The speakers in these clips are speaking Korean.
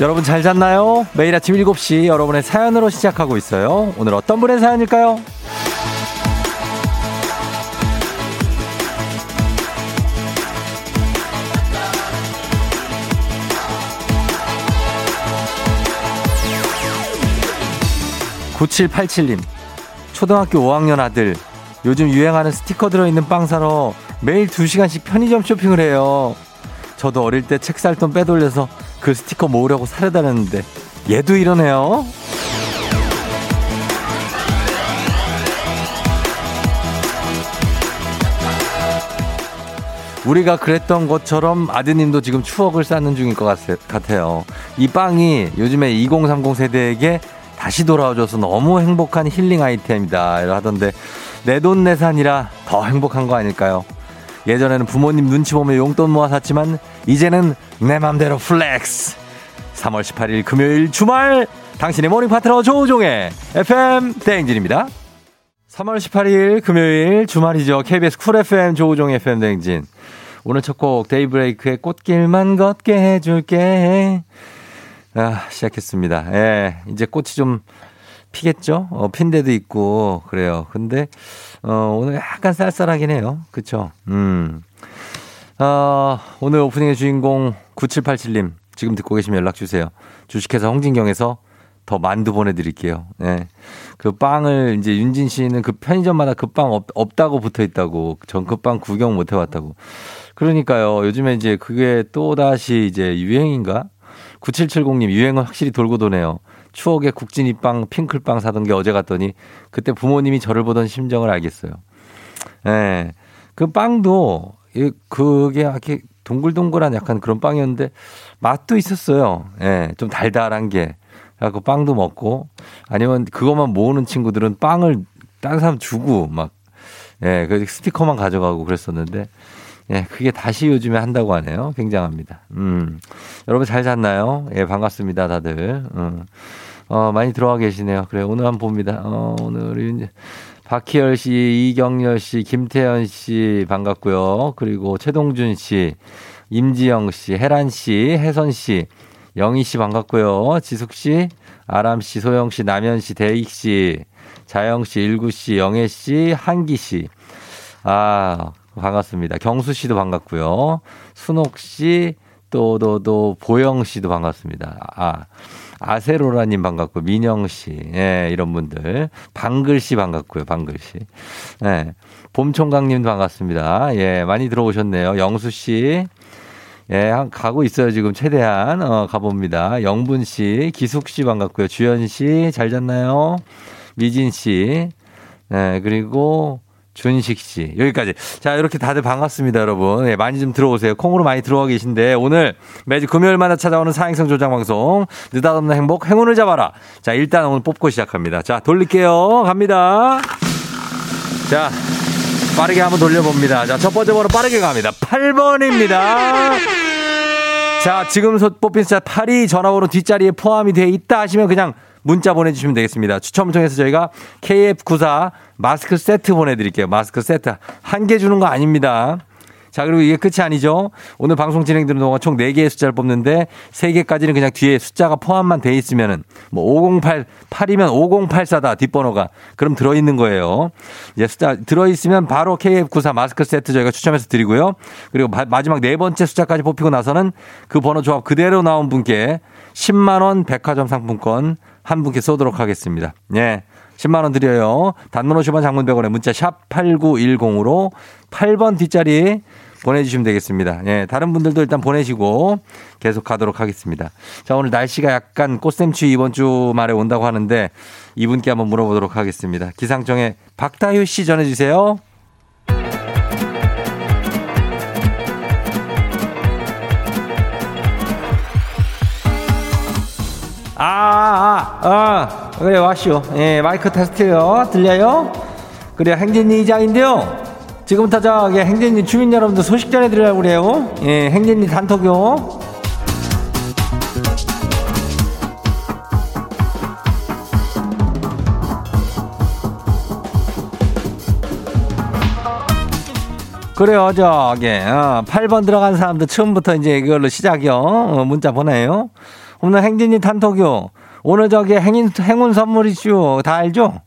여러분 잘 잤나요? 매일 아침 7시 여러분의 사연으로 시작하고 있어요. 오늘 어떤 분의 사연일까요? 9787님, 초등학교 5학년 아들, 요즘 유행하는 스티커 들어있는 빵 사러 매일 2시간씩 편의점 쇼핑을 해요. 저도 어릴 때 책 살 돈 빼돌려서 그 스티커 모으려고 사려 다녔는데 얘도 이러네요. 우리가 그랬던 것처럼 아드님도 지금 추억을 쌓는 중일 것 같아요. 이 빵이 요즘에 2030 세대에게 다시 돌아와줘서 너무 행복한 힐링 아이템이다. 하던데 내 돈내산이라 더 행복한 거 아닐까요? 예전에는 부모님 눈치 보며 용돈 모아 샀지만 이제는 내 맘대로 flex. 3월 18일 금요일 주말 당신의 morning 파트너 조우종의 FM 대행진입니다. 3월 18일 금요일 주말이죠. KBS 쿨 FM 조우종 FM 대행진. 오늘 첫 곡 데이브레이크의 꽃길만 걷게 해줄게. 아, 시작했습니다. 예, 이제 꽃이 좀 피겠죠? 어, 핀 데도 있고, 그래요. 근데, 어, 오늘 약간 쌀쌀하긴 해요. 그쵸? 음. 어, 오늘 오프닝의 주인공 9787님, 지금 듣고 계시면 연락주세요. 주식회사 홍진경에서 더 만두 보내드릴게요. 네. 그 빵을 이제 윤진 씨는 그 편의점마다 그 빵 없다고 붙어 있다고. 전 그 빵 구경 못 해봤다고. 그러니까요. 요즘에 이제 그게 또 다시 이제 유행인가? 9770님 유행은 확실히 돌고 도네요. 추억의 국진이빵, 핑클빵 사던 게 어제 갔더니 그때 부모님이 저를 보던 심정을 알겠어요. 예. 네. 그 빵도 그게 이렇게 동글동글한 약간 그런 빵이었는데 맛도 있었어요. 예. 네. 좀 달달한 게. 그래갖고 빵도 먹고 아니면 그것만 모으는 친구들은 빵을 다른 사람 주고 막 예, 그 스티커만 가져가고 그랬었는데 예, 그게 다시 요즘에 한다고 하네요. 굉장합니다. 음. 여러분 잘 잤나요? 예, 반갑습니다, 다들. 음. 어, 많이 들어와 계시네요. 그래, 오늘 한번 봅니다. 어, 오늘 박희열 씨, 이경열 씨, 김태현 씨 반갑고요. 그리고 최동준 씨, 임지영 씨, 혜란 씨, 혜선 씨, 영희 씨 반갑고요. 지숙 씨, 아람 씨, 소영 씨, 남현 씨, 대익 씨, 자영 씨, 일구 씨, 영애 씨, 한기 씨. 아, 반갑습니다. 경수 씨도 반갑고요. 순옥 씨, 또, 또, 또, 보영 씨도 반갑습니다. 아, 아세로라님 반갑고, 민영 씨, 예, 이런 분들. 방글 씨 반갑고요, 방글 씨. 예, 봄총각님도 반갑습니다. 예, 많이 들어오셨네요. 영수 씨. 예, 가고 있어요, 지금 최대한. 어, 가봅니다. 영분 씨, 기숙 씨 반갑고요. 주연 씨, 잘 잤나요? 미진 씨. 예, 그리고 준식 씨. 여기까지. 자, 이렇게 다들 반갑습니다, 여러분. 네, 많이 좀 들어오세요. 콩으로 많이 들어와 계신데, 오늘 매주 금요일마다 찾아오는 사행성 조장 방송. 느닷없는 행복, 행운을 잡아라. 자, 일단 오늘 뽑고 시작합니다. 자, 돌릴게요. 갑니다. 자, 빠르게 한번 돌려봅니다. 자, 첫 번째 번호 빠르게 갑니다. 8번입니다. 자, 지금 뽑힌 숫자 8이 전화번호 뒷자리에 포함이 되어 있다 하시면 그냥 문자 보내주시면 되겠습니다. 추첨을 통해서 저희가 KF94 마스크 세트 보내드릴게요. 마스크 세트. 한 개 주는 거 아닙니다. 자, 그리고 이게 끝이 아니죠. 오늘 방송 진행되는 동안 총 4개의 숫자를 뽑는데 3개까지는 그냥 뒤에 숫자가 포함만 돼 있으면은 뭐 508, 8이면 5084다, 뒷번호가. 그럼 들어있는 거예요. 이제 숫자 들어있으면 바로 KF94 마스크 세트 저희가 추첨해서 드리고요. 그리고 마지막 네 번째 숫자까지 뽑히고 나서는 그 번호 조합 그대로 나온 분께 10만원 백화점 상품권 한 분께 쏘도록 하겠습니다. 예. 10만 원 드려요. 단문 50원 장문 100원에 문자 샵 8910으로 8번 뒷자리 보내주시면 되겠습니다. 예, 다른 분들도 일단 보내시고 계속 가도록 하겠습니다. 자, 오늘 날씨가 약간 꽃샘추위 이번 주 말에 온다고 하는데 이분께 한번 물어보도록 하겠습니다. 기상청에 박다효 씨 전해주세요. 아, 아, 아, 그래, 와시오. 예, 마이크 테스트요. 들려요? 그래, 행진이 이장인데요. 지금부터 저기 행진이 주민 여러분들 소식 전해드리려고 그래요. 예, 행진이 단톡요. 그래요, 저기, 어, 8번 들어간 사람들 처음부터 이제 이걸로 시작이요. 어, 문자 보내요. 오늘 행진이 단톡요. 오늘 저기 행인, 행운 선물이슈. 다 알죠?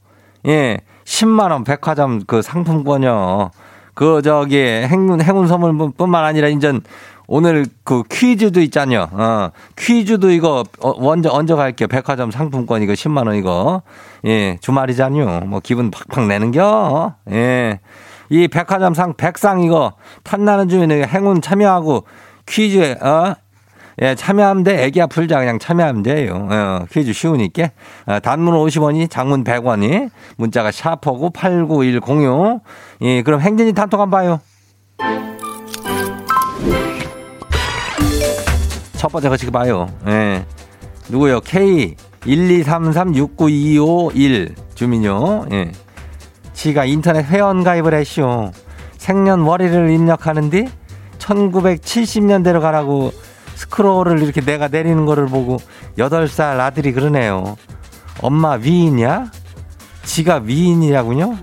예. 10만원 백화점 그 상품권이요. 그 저기 행운, 행운 선물뿐만 아니라 인전 오늘 그 퀴즈도 있잖요. 어, 퀴즈도 이거 어, 먼저 얹어 갈게요. 백화점 상품권 이거 10만 원 이거. 예, 주말이잖요. 뭐 기분 팍팍 내는겨. 예. 이 백화점 상 백상 이거 탐나는 주에는 행운 참여하고 퀴즈에 어 예, 참여하면 돼. 애기 아플자 그냥 참여하면 돼요. 어, 퀴즈 쉬우니까. 어, 단문 50원이, 장문 100원이, 문자가 샤퍼고 89106. 예, 그럼 행진이 단톡 한번 봐요. 첫 번째 거 지금 봐요. 예. 누구요? K 123369251 주민요. 예. 지가 인터넷 회원 가입을 했쇼. 생년월일을 입력하는데 1970년대로 가라고 스크롤을 이렇게 내가 내리는 거를 보고 8살 아들이 그러네요. 엄마 위인이야? 지가 위인이라군요?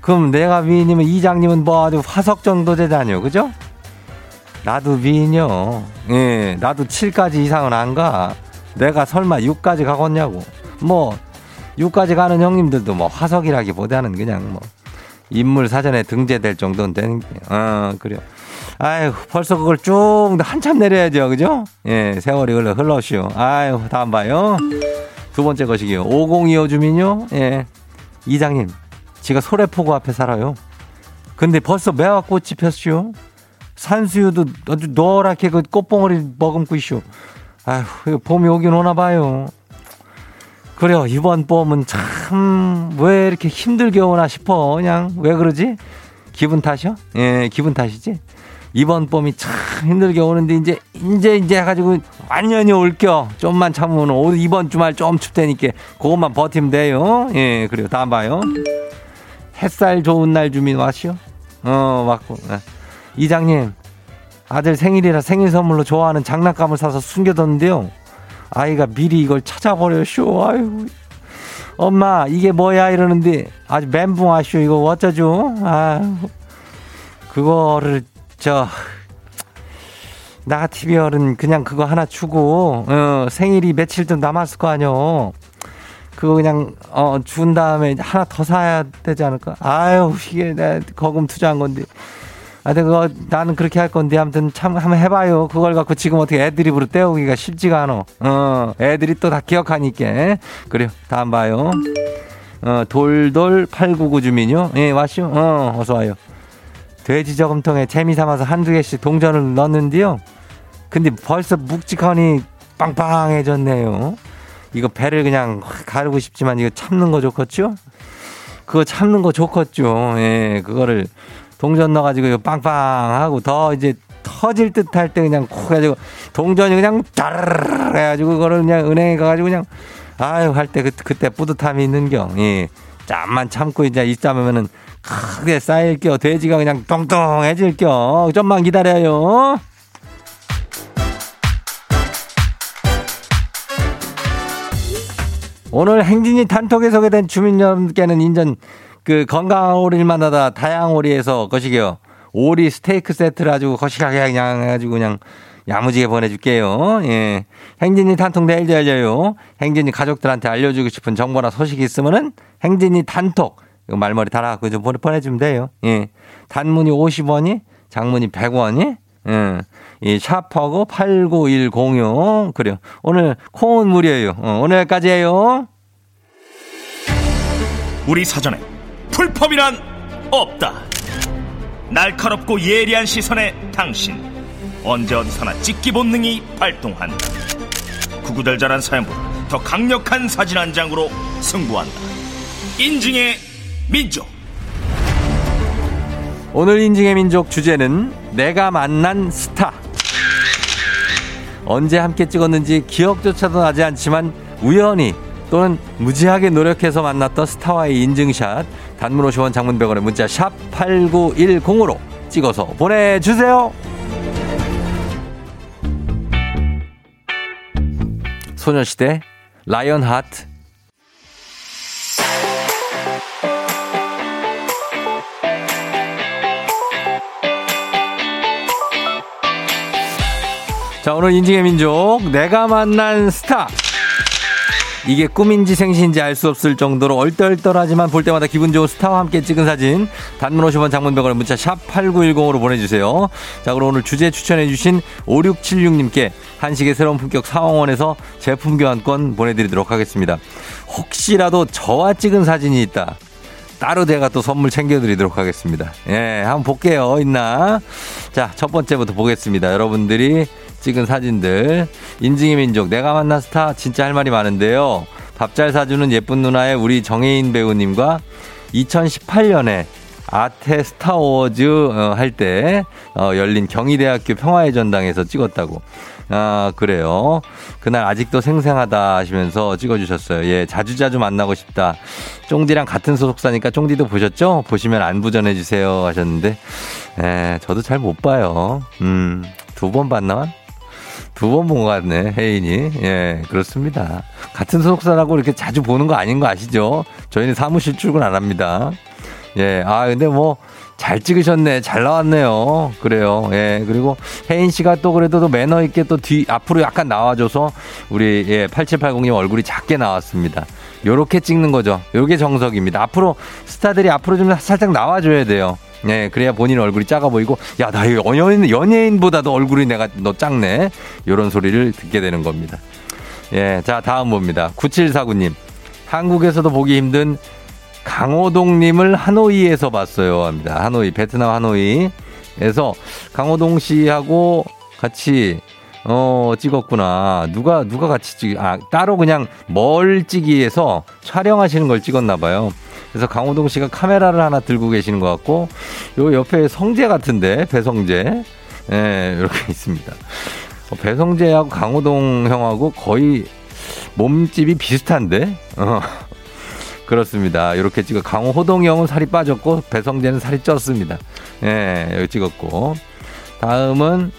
그럼 내가 위인이면 이장님은 뭐 아주 화석 정도 되다뇨. 그죠? 나도 위인이요. 예, 나도 7까지 이상은 안 가. 내가 설마 6까지 가겠냐고. 뭐, 6까지 가는 형님들도 뭐 화석이라기보다는 그냥 뭐 인물 사전에 등재될 정도는 되는 게, 어, 그래요. 아유, 벌써 그걸 쭉 한참 내려야죠. 그죠? 예, 세월이 흘러, 흘러시오. 아유, 다음 봐요. 두 번째 것이기요. 5025 주민요. 예. 이장님, 제가 소래포구 앞에 살아요. 근데 벌써 매화꽃이 폈슈. 산수유도 아주 노랗게 그 꽃봉오리 머금고 있슈. 아휴, 봄이 오긴 오나 봐요. 그래요. 이번 봄은 참 왜 이렇게 힘들게 오나 싶어. 그냥 왜 그러지? 기분 탓이요? 예, 기분 탓이지. 이번 봄이 참 힘들게 오는데 이제 이제 이제 해가지고 완전히 올겨. 좀만 참으면 오늘 이번 주말 좀 춥다니까 그것만 버티면 돼요. 예, 그래요. 다음 봐요. 햇살 좋은 날 주민 왔시오. 어, 왔고. 네. 이장님, 아들 생일이라 생일 선물로 좋아하는 장난감을 사서 숨겨뒀는데요. 아이가 미리 이걸 찾아버려쇼. 아유. 엄마, 이게 뭐야? 이러는데 아주 멘붕하쇼. 이거 어쩌죠? 아유. 그거를, 저, 나 같으면은 그냥 그거 하나 주고, 어, 생일이 며칠 좀 남았을 거 아니요. 그거 그냥, 어, 준 다음에 하나 더 사야 되지 않을까? 아유, 이게 내 거금 투자한 건데. 아, 근데 그거 나는 그렇게 할 건데 아무튼 참 한번 해봐요. 그걸 갖고 지금 어떻게 애드립으로 때우기가 쉽지가 않아. 어, 애들이 또 다 기억하니까. 그래요. 다음 봐요. 어, 돌돌 899 주민요. 예, 왔쇼. 어, 어서 와요. 돼지 저금통에 재미 삼아서 한두 개씩 동전을 넣었는데요. 근데 벌써 묵직하니 빵빵해졌네요. 이거 배를 그냥 가르고 싶지만 이거 참는 거 좋겠죠? 그거 참는 거 좋겠죠. 예, 그거를 동전 넣어가지고 이거 빵빵하고 더 이제 터질 듯 할 때 그냥 콕 해가지고 동전이 그냥 따르르 해가지고 그거를 그냥 은행에 가가지고 그냥 아유 할 때 그, 그때 뿌듯함이 있는겨. 예. 잠만 참고 이제 있자면은 크게 쌓일 겨. 돼지가 그냥 똥똥해질 겨. 좀만 기다려요. 오늘 행진이 단톡에 소개된 주민 여러분께는 인전 그 건강한 오리를 만나다 다양한 오리에서 거시기요. 오리 스테이크 세트를 아주 거시하게 그냥 해가지고 그냥 야무지게 보내줄게요. 예. 행진이 단톡 내일 열려요. 행진이 가족들한테 알려주고 싶은 정보나 소식이 있으면은 행진이 단톡. 이거 말머리 달아갖고 좀 보내주면 돼요. 예. 단문이 50원이, 장문이 100원이, 예. 이 샤퍼고 89106. 그래요. 오늘 콩은 무료예요. 어, 오늘까지예요. 우리 사전에 풀펌이란 없다. 날카롭고 예리한 시선에 당신 언제 어디서나 찍기 본능이 발동한다. 구구절절한 사연보다 더 강력한 사진 한 장으로 승부한다. 인증의 민족. 오늘 인증의 민족 주제는 내가 만난 스타. 언제 함께 찍었는지 기억조차도 나지 않지만 우연히 또는 무지하게 노력해서 만났던 스타와의 인증샷 단문 50원 장문 100원의 문자 샵 8910으로 찍어서 보내주세요. 소녀시대 라이언 하트 자, 오늘 인증의 민족, 내가 만난 스타. 이게 꿈인지 생신인지 알 수 없을 정도로 얼떨떨하지만 볼 때마다 기분 좋은 스타와 함께 찍은 사진 단문 50원 장문병원에 문자 샵 8910으로 보내주세요. 자 그럼 오늘 주제 추천해 주신 5676님께 한식의 새로운 품격 사원에서 제품 교환권 보내드리도록 하겠습니다. 혹시라도 저와 찍은 사진이 있다. 따로 제가 또 선물 챙겨드리도록 하겠습니다. 예, 한번 볼게요. 있나? 자, 첫 번째부터 보겠습니다. 여러분들이 찍은 사진들. 인증의 민족, 내가 만난 스타 진짜 할 말이 많은데요. 밥 잘 사주는 예쁜 누나의 우리 정해인 배우님과 2018년에 아태 스타 어워즈 어, 할때 어, 열린 경희대학교 평화의 전당에서 찍었다고. 아, 그래요. 그날 아직도 생생하다 하시면서 찍어주셨어요. 예, 자주자주 만나고 싶다. 쫑디랑 같은 소속사니까 쫑디도 보셨죠? 보시면 안부 전해주세요 하셨는데, 예, 저도 잘 못 봐요. 음, 두 번 봤나? 두 번 본 것 같네, 혜인이. 예, 그렇습니다. 같은 소속사라고 이렇게 자주 보는 거 아닌 거 아시죠? 저희는 사무실 출근 안 합니다. 예, 아, 근데 뭐, 잘 찍으셨네. 잘 나왔네요. 그래요. 예. 그리고 혜인 씨가 또 그래도 또 매너 있게 또 뒤, 앞으로 약간 나와줘서 우리, 예, 8780님 얼굴이 작게 나왔습니다. 요렇게 찍는 거죠. 요게 정석입니다. 앞으로 스타들이 앞으로 좀 살짝 나와줘야 돼요. 예, 그래야 본인 얼굴이 작아 보이고, 야, 나 연예인, 연예인보다도 얼굴이 내가 너 작네. 요런 소리를 듣게 되는 겁니다. 예, 자, 다음 봅니다. 9749님. 한국에서도 보기 힘든 강호동님을 하노이에서 봤어요. 합니다. 하노이, 베트남 하노이에서 강호동 씨하고 같이 어, 찍었구나. 누가, 누가 같이 찍, 아, 따로 그냥 멀찍이에서 촬영하시는 걸 찍었나 봐요. 그래서 강호동 씨가 카메라를 하나 들고 계시는 것 같고, 요 옆에 성재 같은데, 배성재. 예, 이렇게 있습니다. 어, 배성재하고 강호동 형하고 거의 몸집이 비슷한데? 어. 그렇습니다. 이렇게 찍어 강호 호동이 형은 살이 빠졌고 배성재는 살이 쪘습니다. 예, 여기 찍었고. 다음은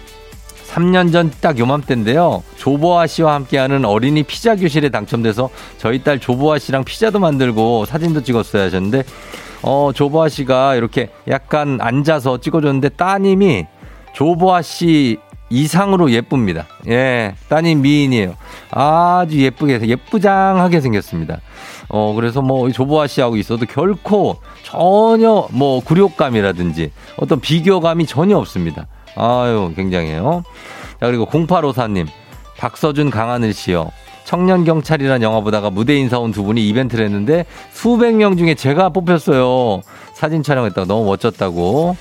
3년 전 딱 요맘때인데요. 조보아 씨와 함께하는 어린이 피자 교실에 당첨돼서 저희 딸 조보아 씨랑 피자도 만들고 사진도 찍었어야 하셨는데 어, 조보아 씨가 이렇게 약간 앉아서 찍어줬는데 따님이 조보아 씨 이상으로 예쁩니다. 예, 따님 미인이에요. 아주 예쁘게, 예쁘장하게 생겼습니다. 어, 그래서 뭐 조보아 씨하고 있어도 결코 전혀 뭐 굴욕감이라든지 어떤 비교감이 전혀 없습니다. 아유, 굉장해요. 자, 그리고 0854님, 박서준 강하늘 씨요. 청년 경찰이란 영화 보다가 무대 인사 온 두 분이 이벤트를 했는데 수백 명 중에 제가 뽑혔어요. 사진 촬영했다고 너무 멋졌다고.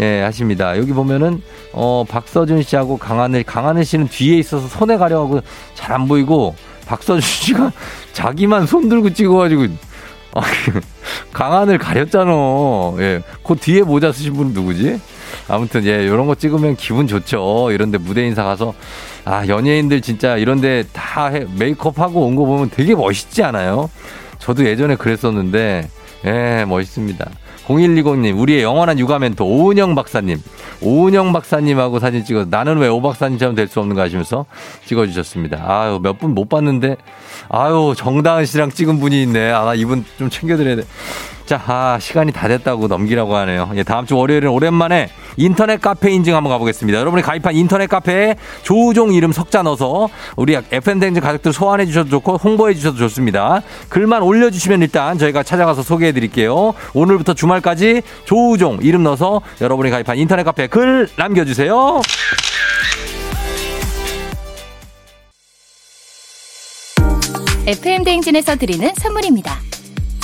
예, 하십니다. 여기 보면은, 어, 박서준 씨하고 강하늘, 강하늘 씨는 뒤에 있어서 손에 가려고 잘 안 보이고, 박서준 씨가 자기만 손 들고 찍어 가지고, 아, 강하늘 가렸잖아. 예. 그 뒤에 모자 쓰신 분은 누구지? 아무튼, 예, 요런 거 찍으면 기분 좋죠. 이런데 무대 인사 가서, 아, 연예인들 진짜 이런데 다 해, 메이크업하고 온 거 보면 되게 멋있지 않아요? 저도 예전에 그랬었는데, 예, 멋있습니다. 0120님, 우리의 영원한 육아 멘토, 오은영 박사님. 오은영 박사님하고 사진 찍어 나는 왜 오 박사님처럼 될 수 없는가 하시면서 찍어주셨습니다. 아유, 몇 분 못 봤는데, 아유, 정다은 씨랑 찍은 분이 있네. 아, 나 이분 좀 챙겨드려야 돼. 자, 아, 시간이 다 됐다고 넘기라고 하네요. 예, 다음 주 월요일은 오랜만에 인터넷 카페 인증 한번 가보겠습니다. 여러분이 가입한 인터넷 카페에 조우종 이름 석자 넣어서 우리 FM댕진 가족들 소환해 주셔도 좋고 홍보해 주셔도 좋습니다. 글만 올려주시면 일단 저희가 찾아가서 소개해 드릴게요. 오늘부터 주말까지 조우종 이름 넣어서 여러분이 가입한 인터넷 카페에 글 남겨주세요. FM 대행진에서 드리는 선물입니다.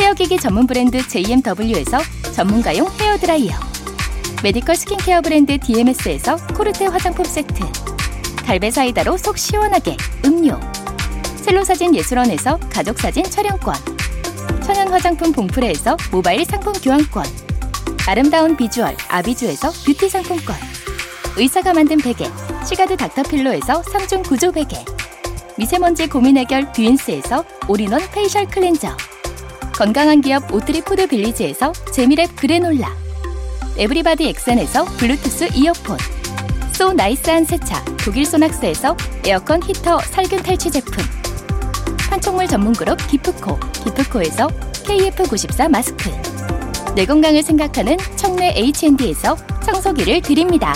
hair기기 전문 브랜드 JMW에서 전문가용 헤어드라이어 medical skincare 브랜드 DMS에서 코르테 화장품 세트 갈배 사이다로 속 시원하게 음료 셀로사진 예술원에서 가족사진 촬영권 천연 화장품 봉프레에서 모바일 상품 교환권 아름다운 비주얼 아비주에서 뷰티 상품권 의사가 만든 베개 시가드 닥터필로에서 3중 구조 베개 미세먼지 고민 해결 뷰인스에서 all-in-one facial cleanser 건강한 기업 오트리 푸드 빌리지에서 재미랩 그래놀라. everybody 엑센에서 블루투스 이어폰. so nice한 세차 독일 소낙스에서 에어컨 히터 살균 탈취 제품. 판촉물 전문 그룹 기프코 기프코에서 KF94 마스크. 내 건강을 생각하는 청내 H&D에서 청소기를 드립니다.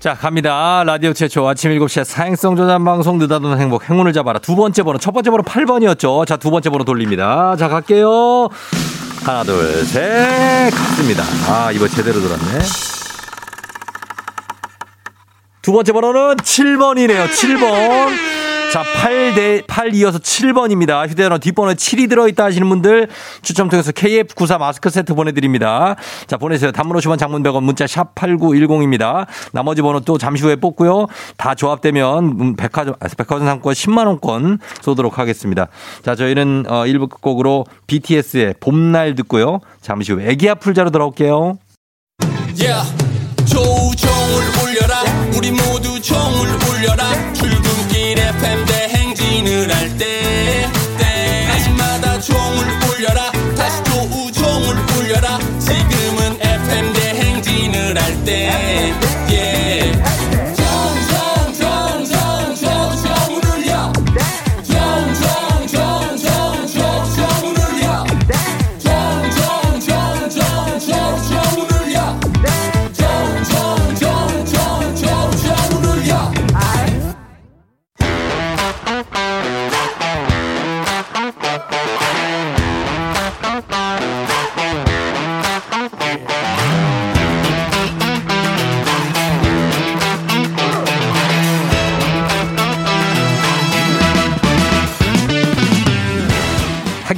자, 갑니다. 라디오 최초 아침 7시에 사행성 조단 방송 느다던 행복 행운을 잡아라. 두 번째 번호, 첫 번째 번호 8번이었죠. 자, 두 번째 번호 돌립니다. 자, 갈게요. 하나, 둘, 셋. 갔습니다. 아, 이번 제대로 돌았네. 두 번째 번호는 7번이네요. 7번. 자, 8대, 8 이어서 7번입니다. 휴대전화 뒷번호에 7이 들어있다 하시는 분들 추첨 통해서 KF94 마스크 세트 보내드립니다. 자, 보내세요. 단문 50원 장문 100원 문자 샵 8910입니다. 나머지 번호 또 잠시 후에 뽑고요. 다 조합되면 백화점, 아, 백화점 상권 10만원권 쏘도록 하겠습니다. 자, 저희는 어, 1부 곡으로 BTS의 봄날 듣고요. 잠시 후에 애기야 풀자로 돌아올게요. Yeah. 조우종을 울려라 우리 모두 종을 울려라 대행진을 할 때 때마다 종을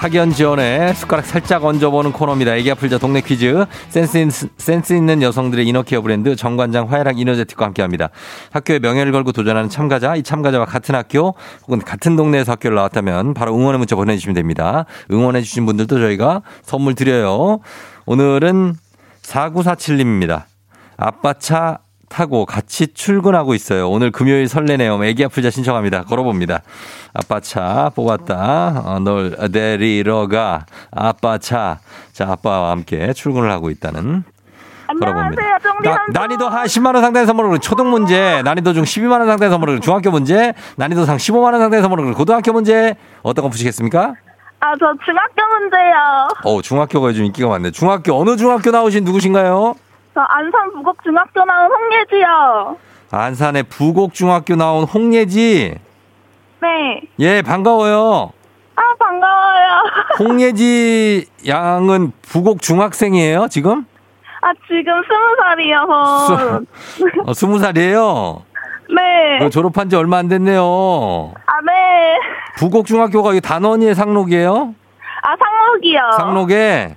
학연 지원에 숟가락 살짝 얹어보는 코너입니다. 애기 아플 자 동네 퀴즈. 센스, 있, 센스 있는 여성들의 이너케어 브랜드 정관장 화해락 이너제틱과 함께합니다. 학교의 명예를 걸고 도전하는 참가자, 이 참가자와 같은 학교 혹은 같은 동네에서 학교를 나왔다면 바로 응원의 문자 보내주시면 됩니다. 응원해주신 분들도 저희가 선물 드려요. 오늘은 4947님입니다. 아빠 차 타고 같이 출근하고 있어요. 오늘 금요일 설레네요. 애기 아플자 신청합니다. 걸어봅니다. 아빠 차 뽑았다. 어, 널 데리러 가. 아빠 차. 자, 아빠와 함께 출근을 하고 있다는. 걸어봅니다. 나. 난이도 하 10만 원 상당의 선물을 초등 문제, 난이도 중 12만 원 상당의 선물을 중학교 문제, 난이도 상 15만 원 상당의 선물을 고등학교 문제 어떤 거 푸시겠습니까? 아, 저 중학교 문제요. 어, 중학교가 요즘 인기가 많네. 중학교 어느 중학교 나오신 누구신가요? 저 안산 부곡중학교 나온 홍예지요. 안산의 부곡중학교 나온 홍예지. 네. 예, 반가워요. 아, 반가워요. 홍예지 양은 부곡 중학생이에요, 지금? 아, 지금 스무 살이어서. 어, 스무 살이에요. 네. 어, 졸업한 지 얼마 안 됐네요. 아, 네. 부곡 중학교가 이 단원이에요, 상록이에요? 아, 상록이요. 상록에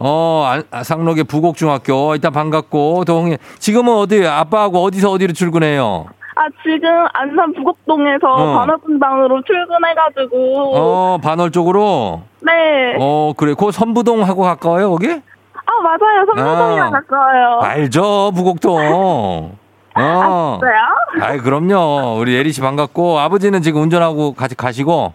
어, 아, 아, 상록의 부곡 중학교. 일단 반갑고 또 홍예. 지금은 어디 아빠하고 어디서 어디로 출근해요? 아, 지금 안산 부곡동에서 어. 반환분당으로 출근해가지고. 어, 반월 쪽으로. 네. 어, 그래. 그 선부동하고 가까워요, 거기? 아, 맞아요. 선무동이랑 아. 가까워요. 알죠, 부곡동. 어. 아, 진짜요? 아이, 그럼요. 우리 예리 씨 반갑고, 아버지는 지금 운전하고 같이 가시고,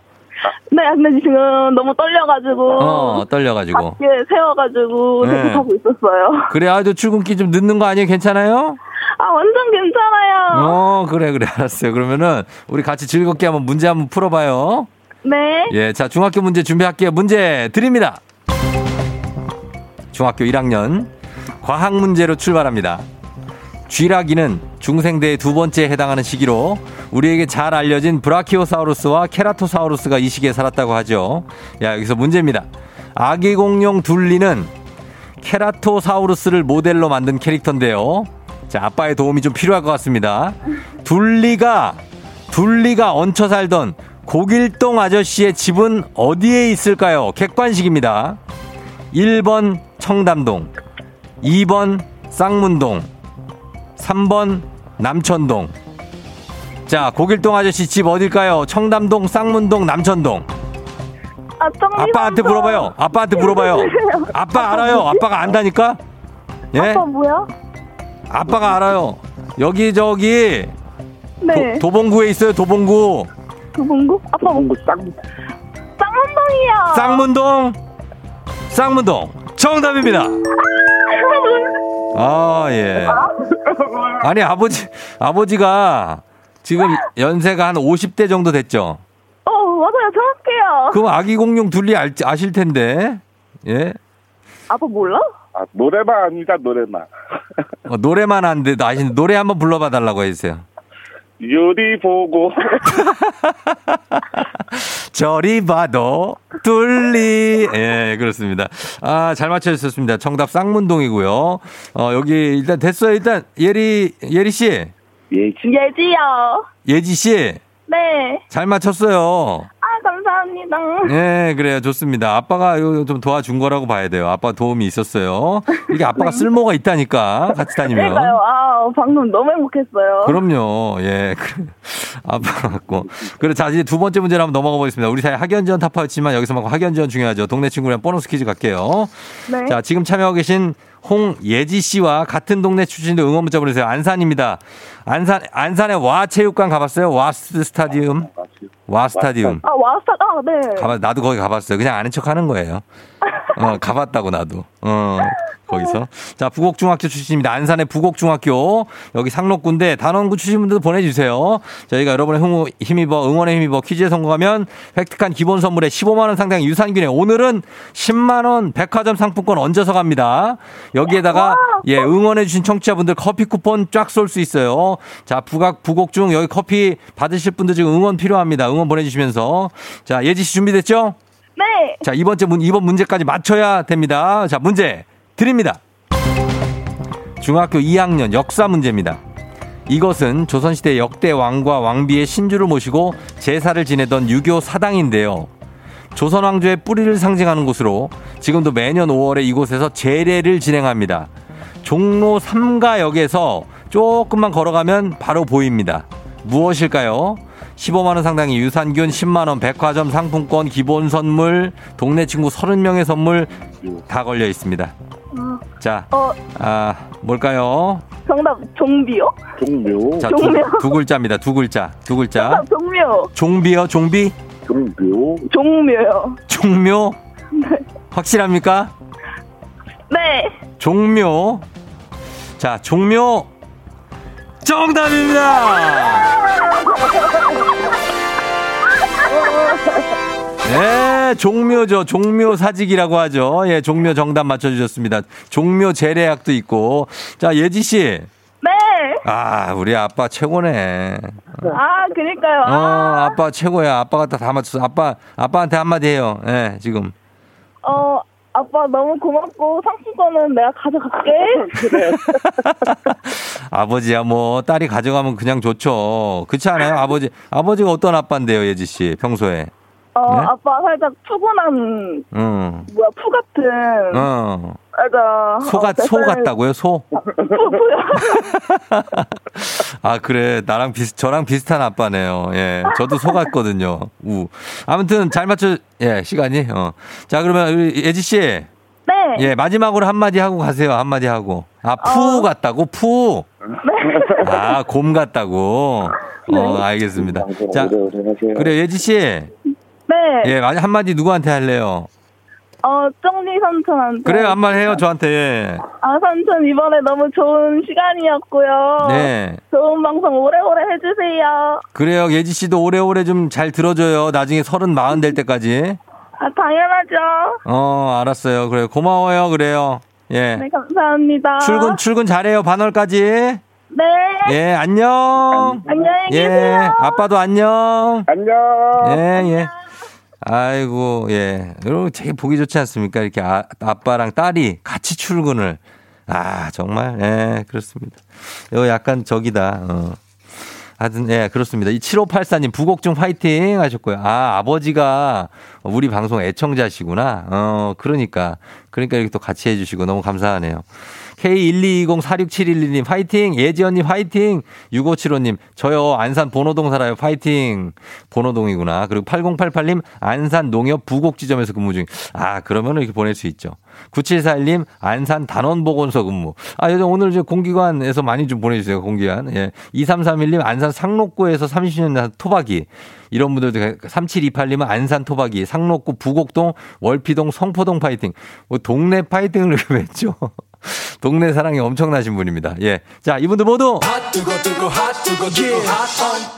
네, 근데 지금 너무 떨려가지고. 어, 떨려가지고. 밖에 세워가지고 네. 대기하고 있었어요. 그래, 아주 출근길 좀 늦는 거 아니에요? 괜찮아요? 아, 완전 괜찮아요. 어, 그래, 그래. 알았어요. 그러면은, 우리 같이 즐겁게 한번 문제 한번 풀어봐요. 네. 예, 자, 중학교 문제 준비할게요. 문제 드립니다. 중학교 1학년. 과학 문제로 출발합니다. 쥐라기는 중생대의 두 번째에 해당하는 시기로 우리에게 잘 알려진 브라키오사우루스와 케라토사우루스가 이 시기에 살았다고 하죠. 야, 여기서 문제입니다. 아기 공룡 둘리는 케라토사우루스를 모델로 만든 캐릭터인데요. 자, 아빠의 도움이 좀 필요할 것 같습니다. 둘리가, 둘리가 얹혀 살던 고길동 아저씨의 집은 어디에 있을까요? 객관식입니다. 1번 청담동, 2번 쌍문동, 3번 남천동. 자, 고길동 아저씨 집 어딜까요? 청담동, 쌍문동, 남천동. 아, 아빠한테 물어봐요. 아빠한테 물어봐요. 아빠 알아요. 아빠가 안다니까? 예? 아빠 뭐야? 아빠가 알아요. 여기 저기 네. 도, 봉구에 있어요. 도봉구. 도봉구? 아빠 뭐? 쌍. 쌍문동이요. 쌍문동. 쌍문동. 정답입니다. 아, 예. 아니, 아버지, 아버지가 지금 연세가 한 50대 정도 됐죠? 어, 맞아요. 정확해요. 그럼 아기 공룡 둘리 알, 아실 텐데. 예? 아빠 몰라? 아, 노래만 아니다, 노래만. 어, 노래만 안 돼도 아시는 노래 한번 불러봐 달라고 해주세요. 유리 보고. 저리 봐도 둘리. 예, 그렇습니다. 아, 잘 맞춰주셨습니다. 정답 쌍문동이고요. 어, 여기 일단 됐어요. 일단 예리, 예리 씨. 예, 예지요. 예지 씨. 네. 잘 맞췄어요. 아, 감사합니다. 예, 그래요. 좋습니다. 아빠가 이거 좀 도와준 거라고 봐야 돼요. 아빠 도움이 있었어요. 이게 아빠가 쓸모가 있다니까. 같이 다니면. 그러니까요. 아, 방금 너무 행복했어요. 그럼요. 예. 그, 아빠 같고. 그래, 자, 이제 두 번째 문제로 한번 넘어가 보겠습니다. 우리 사회 학연지원 타파였지만 여기서만큼 학연지원 중요하죠. 동네 친구랑 보너스 퀴즈 갈게요. 네. 자, 지금 참여하고 계신 홍예지 씨와 같은 동네 출신도 응원 문자 보내세요. 안산입니다. 안산, 안산의 와 체육관 가봤어요? 와 스 타디움? 와 스타디움. 아, 와스타, 아, 네. 가봤, 나도 거기 가봤어요. 그냥 아는 척 하는 거예요. 어, 가봤다고 나도. 어, 거기서. 자, 부곡중학교 출신입니다. 안산의 부곡중학교. 여기 상록군데 단원구 출신분들도 보내주세요. 저희가 여러분의 흥, 힘입어, 응원에 힘입어 퀴즈에 성공하면 획득한 기본 선물에 15만원 상당 유산균에 오늘은 10만원 백화점 상품권 얹어서 갑니다. 여기에다가, 예, 응원해주신 청취자분들 커피 쿠폰 쫙 쏠 수 있어요. 자, 부각, 부곡중 여기 커피 받으실 분들 지금 응원 필요합니다. 응원 보내주시면서. 자, 예지씨 준비됐죠? 네. 자, 이번 째 문, 이번 문제까지 맞춰야 됩니다. 자, 문제 드립니다. 중학교 2학년 역사 문제입니다. 이것은 조선시대 역대 왕과 왕비의 신주를 모시고 제사를 지내던 유교 사당인데요. 조선 왕조의 뿌리를 상징하는 곳으로 지금도 매년 5월에 이곳에서 제례를 진행합니다. 종로 3가역에서 조금만 걸어가면 바로 보입니다. 무엇일까요? 15만원 상당의 유산균, 10만원 백화점 상품권, 기본 선물, 동네 친구 30명의 선물 다 걸려 있습니다. 자, 어, 아, 뭘까요? 정답, 종비요? 종묘. 자, 두, 종묘. 두 글자입니다. 두 글자. 두 글자. 정답, 종묘. 종비요, 종비? 종묘. 종묘요. 종묘? 확실합니까? 네. 종묘. 자, 종묘. 정답입니다! 네, 종묘죠. 종묘 사직이라고 하죠. 예, 종묘 정답 맞춰주셨습니다. 종묘 재래약도 있고. 자, 예지씨. 네. 아, 우리 아빠 최고네. 아, 그니까요. 어, 아, 아빠 최고야. 아빠가 다, 다 맞췄어. 아빠, 아빠한테 한마디 해요. 예, 지금. 어, 아빠 너무 고맙고 상품권은 내가 가져갈게. 아버지야, 뭐, 딸이 가져가면 그냥 좋죠. 그렇지 않아요? 아버지, 아버지가 어떤 아빠인데요, 예지 씨, 평소에? 어, 네? 아빠 살짝 푸근한 응. 뭐야 푸 같은. 어. 맞아. 소 같, 어, 소 같다고요, 소? 푸, 푸요. 아, 그래. 나랑 비슷, 저랑 비슷한 아빠네요. 예. 저도 소 같거든요. 우. 아무튼 잘 맞춰, 예, 시간이. 어. 자, 그러면 우리 예지씨. 네. 예, 마지막으로 한마디 하고 가세요. 한마디 하고. 아, 푸 어. 같다고? 푸. 아, 곰 같다고. 어, 알겠습니다. 자, 오래오래 하세요. 그래, 예지씨. 네. 예, 마- 한마디 누구한테 할래요? 어, 정리 삼촌한테. 그래요, 한 말 해요, 저한테. 예. 아, 삼촌 이번에 너무 좋은 시간이었고요. 네. 좋은 방송 오래오래 해주세요. 그래요, 예지씨도 오래오래 좀 잘 들어줘요. 나중에 서른 마흔 될 때까지. 아, 당연하죠. 어, 알았어요. 그래요. 고마워요. 그래요. 예. 네, 감사합니다. 출근, 출근 잘해요. 반월까지. 네. 예, 안녕. 안녕히 예, 계세요. 아빠도 안녕. 안녕. 예, 예. 아이고, 예. 여러분 되게 보기 좋지 않습니까? 이렇게 아, 아빠랑 딸이 같이 출근을. 아, 정말, 예, 그렇습니다. 이거 약간 저기다, 어. 하여튼, 예, 그렇습니다. 이 7584님, 부곡중 화이팅 하셨고요. 아, 아버지가 우리 방송 애청자시구나. 어, 그러니까. 그러니까 이렇게 또 같이 해주시고 너무 감사하네요. K122046711님 화이팅! 예지언님 화이팅! 6575님 저요 안산 본호동 살아요 화이팅! 본호동이구나. 그리고 8088님 안산 농협 부곡지점에서 근무 중. 아 그러면 이렇게 보낼 수 있죠. 9741님 안산 단원보건소 근무. 아 요즘 오늘 이제 공기관에서 많이 좀 보내주세요 공기관. 예. 2331님 안산 상록구에서 30년 토박이. 이런 분들도 3728님은 안산 토박이, 상록구 부곡동, 월피동, 성포동 파이팅. 뭐 동네 파이팅을 맺죠. 동네 사랑이 엄청나신 분입니다. 예. 자, 이분들 모두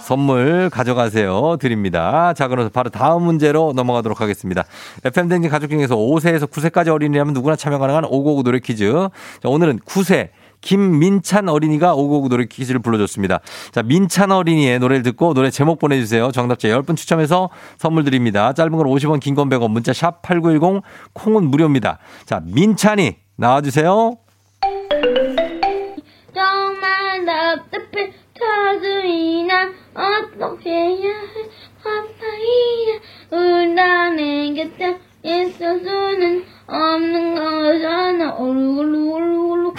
선물 가져가세요. 드립니다. 자, 그럼 바로 다음 문제로 넘어가도록 하겠습니다. FM댕진 가족 중에서 5세에서 9세까지 어린이라면 누구나 참여 가능한 559 노래 퀴즈. 자, 오늘은 9세 김민찬 어린이가 559 노래 퀴즈를 불러줬습니다. 자, 민찬 어린이의 노래를 듣고 노래 제목 보내주세요. 정답자 10분 추첨해서 선물 드립니다. 짧은 건 50원, 긴 건 100원, 문자 샵 8910, 콩은 무료입니다. 자, 민찬이 나와주세요. 정말 답답해. 난 어떻게 해야 해 아파이야. 우나 내 곁에 있을 수는 없는 거잖아. 오르골루골루골루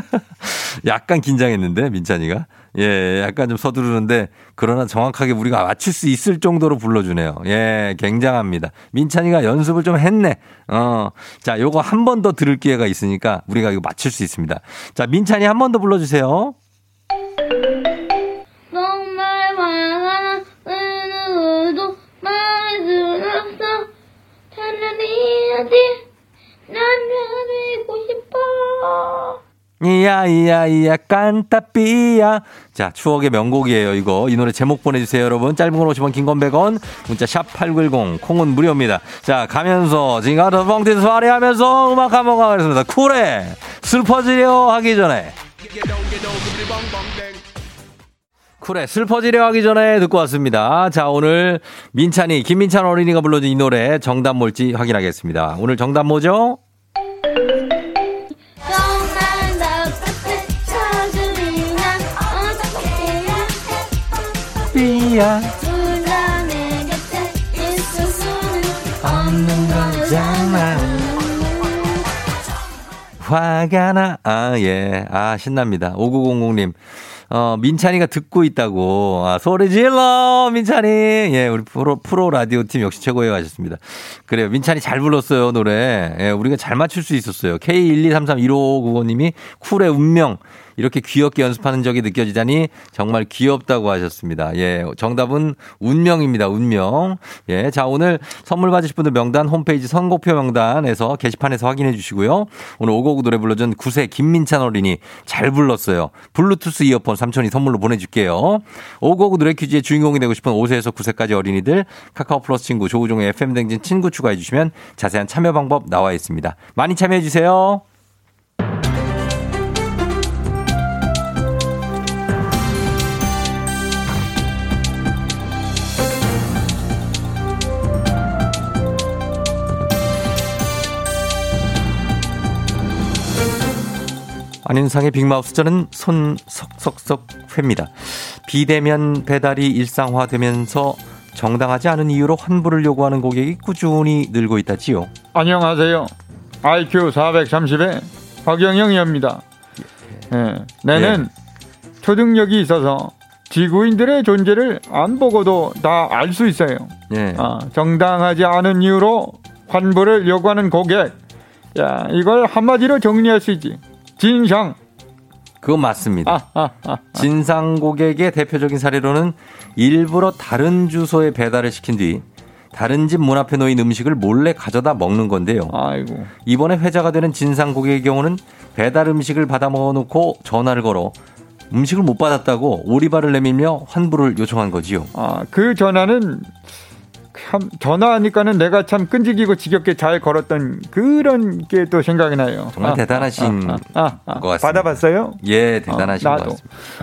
약간 긴장했는데 민찬이가 예 약간 좀 서두르는데 그러나 정확하게 우리가 맞출 수 있을 정도로 불러주네요. 예 굉장합니다. 민찬이가 연습을 좀 했네. 어 자 요거 한 번 더 들을 기회가 있으니까 우리가 이거 맞출 수 있습니다. 자 민찬이 한 번 더 불러주세요. 난 변하고 이야 이야 이야 깐따삐야. 자 추억의 명곡이에요 이거. 이 노래 제목 보내주세요 여러분. 짧은 건 50원 긴 건 100원. 문자 샵 8910 콩은 무료입니다. 자 가면서 지금 가서 뻥튀 소리 하면서 음악 한번 가겠습니다. 쿨해. 슬퍼지려 하기 전에. 쿨해. 슬퍼지려 하기 전에 듣고 왔습니다. 자 오늘 민찬이 김민찬 어린이가 불러준 이 노래 정답 뭘지 확인하겠습니다. 오늘 정답 뭐죠? 거잖아 화가 나. 아, 예. 아, 신납니다. 5900님. 어, 민찬이가 듣고 있다고. 아, 소리 질러! 민찬이! 예, 우리 프로, 프로 라디오 팀 역시 최고예요. 하셨습니다. 그래요. 민찬이 잘 불렀어요, 노래. 예, 우리가 잘 맞출 수 있었어요. K123315595님이 쿨의 운명. 이렇게 귀엽게 연습하는 적이 느껴지다니 정말 귀엽다고 하셨습니다. 예, 정답은 운명입니다. 운명. 예, 자 오늘 선물 받으실 분들 명단 홈페이지 선곡표 명단에서 게시판에서 확인해 주시고요. 오늘 오곡 노래 불러준 구세 김민찬 어린이 잘 불렀어요. 블루투스 이어폰 삼촌이 선물로 보내줄게요. 오곡 노래 퀴즈의 주인공이 되고 싶은 5세에서 9세까지 어린이들 카카오 플러스 친구 조우종의 FM 댕진 친구 추가해 주시면 자세한 참여 방법 나와 있습니다. 많이 참여해 주세요. 안윤상의 빅마우스 저는 손석석석 회입니다. 비대면 배달이 일상화되면서 정당하지 않은 이유로 환불을 요구하는 고객이 꾸준히 늘고 있다지요. 안녕하세요. IQ 430의 박영영이옵니다. 예, 나는 초등력이 있어서 지구인들의 존재를 안 보고도 다 알 수 있어요. 예. 아, 정당하지 않은 이유로 환불을 요구하는 고객. 야, 이걸 한마디로 정리할 수 있지. 진상. 그건 맞습니다. 아, 아, 아. 진상 고객의 대표적인 사례로는 일부러 다른 주소에 배달을 시킨 뒤 다른 집 문 앞에 놓인 음식을 몰래 가져다 먹는 건데요. 아이고. 이번에 회자가 되는 진상 고객의 경우는 배달 음식을 받아 먹어놓고 전화를 걸어 음식을 못 받았다고 오리발을 내밀며 환불을 요청한 거지요. 아, 그 전화는 참 전화하니까는 내가 참 끈질기고 지겹게 잘 걸었던 그런 게 또 생각이 나요. 정말 대단하신 아, 아, 아. 것 같습니다. 받아봤어요? 예, 대단하신 어, 것 나도.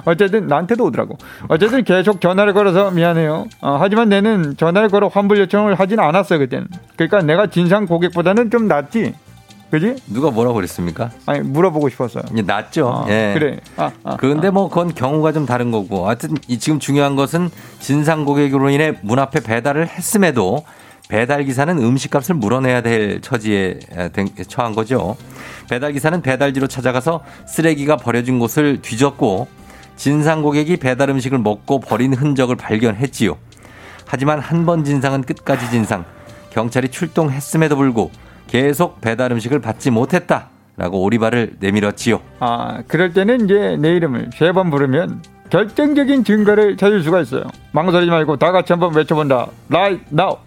어쨌든 나한테도 오더라고. 어쨌든 계속 전화를 걸어서 미안해요. 어, 하지만 내는 전화를 걸어 환불 요청을 하진 않았어요 그때는. 그러니까 내가 진상 고객보다는 좀 낫지. 그지? 누가 뭐라고 그랬습니까? 아니 물어보고 싶었어요. 예, 낫죠. 아, 예. 그래. 아, 아, 그런데 뭐 그건 경우가 좀 다른 거고. 하여튼 이 지금 중요한 것은 진상 고객으로 인해 문 앞에 배달을 했음에도 배달 기사는 음식값을 물어내야 될 처지에 된- 처한 거죠. 배달 기사는 배달지로 찾아가서 쓰레기가 버려진 곳을 뒤졌고 진상 고객이 배달 음식을 먹고 버린 흔적을 발견했지요. 하지만 한 번 진상은 끝까지 진상. 경찰이 출동했음에도 불구 계속 배달 음식을 받지 못했다 라고 오리발을 내밀었지요. 아, 그럴 때는 이제 내 이름을 세 번 부르면 결정적인 증거를 찾을 수가 있어요. 망설이지 말고 다 같이 한번 외쳐본다. Right now.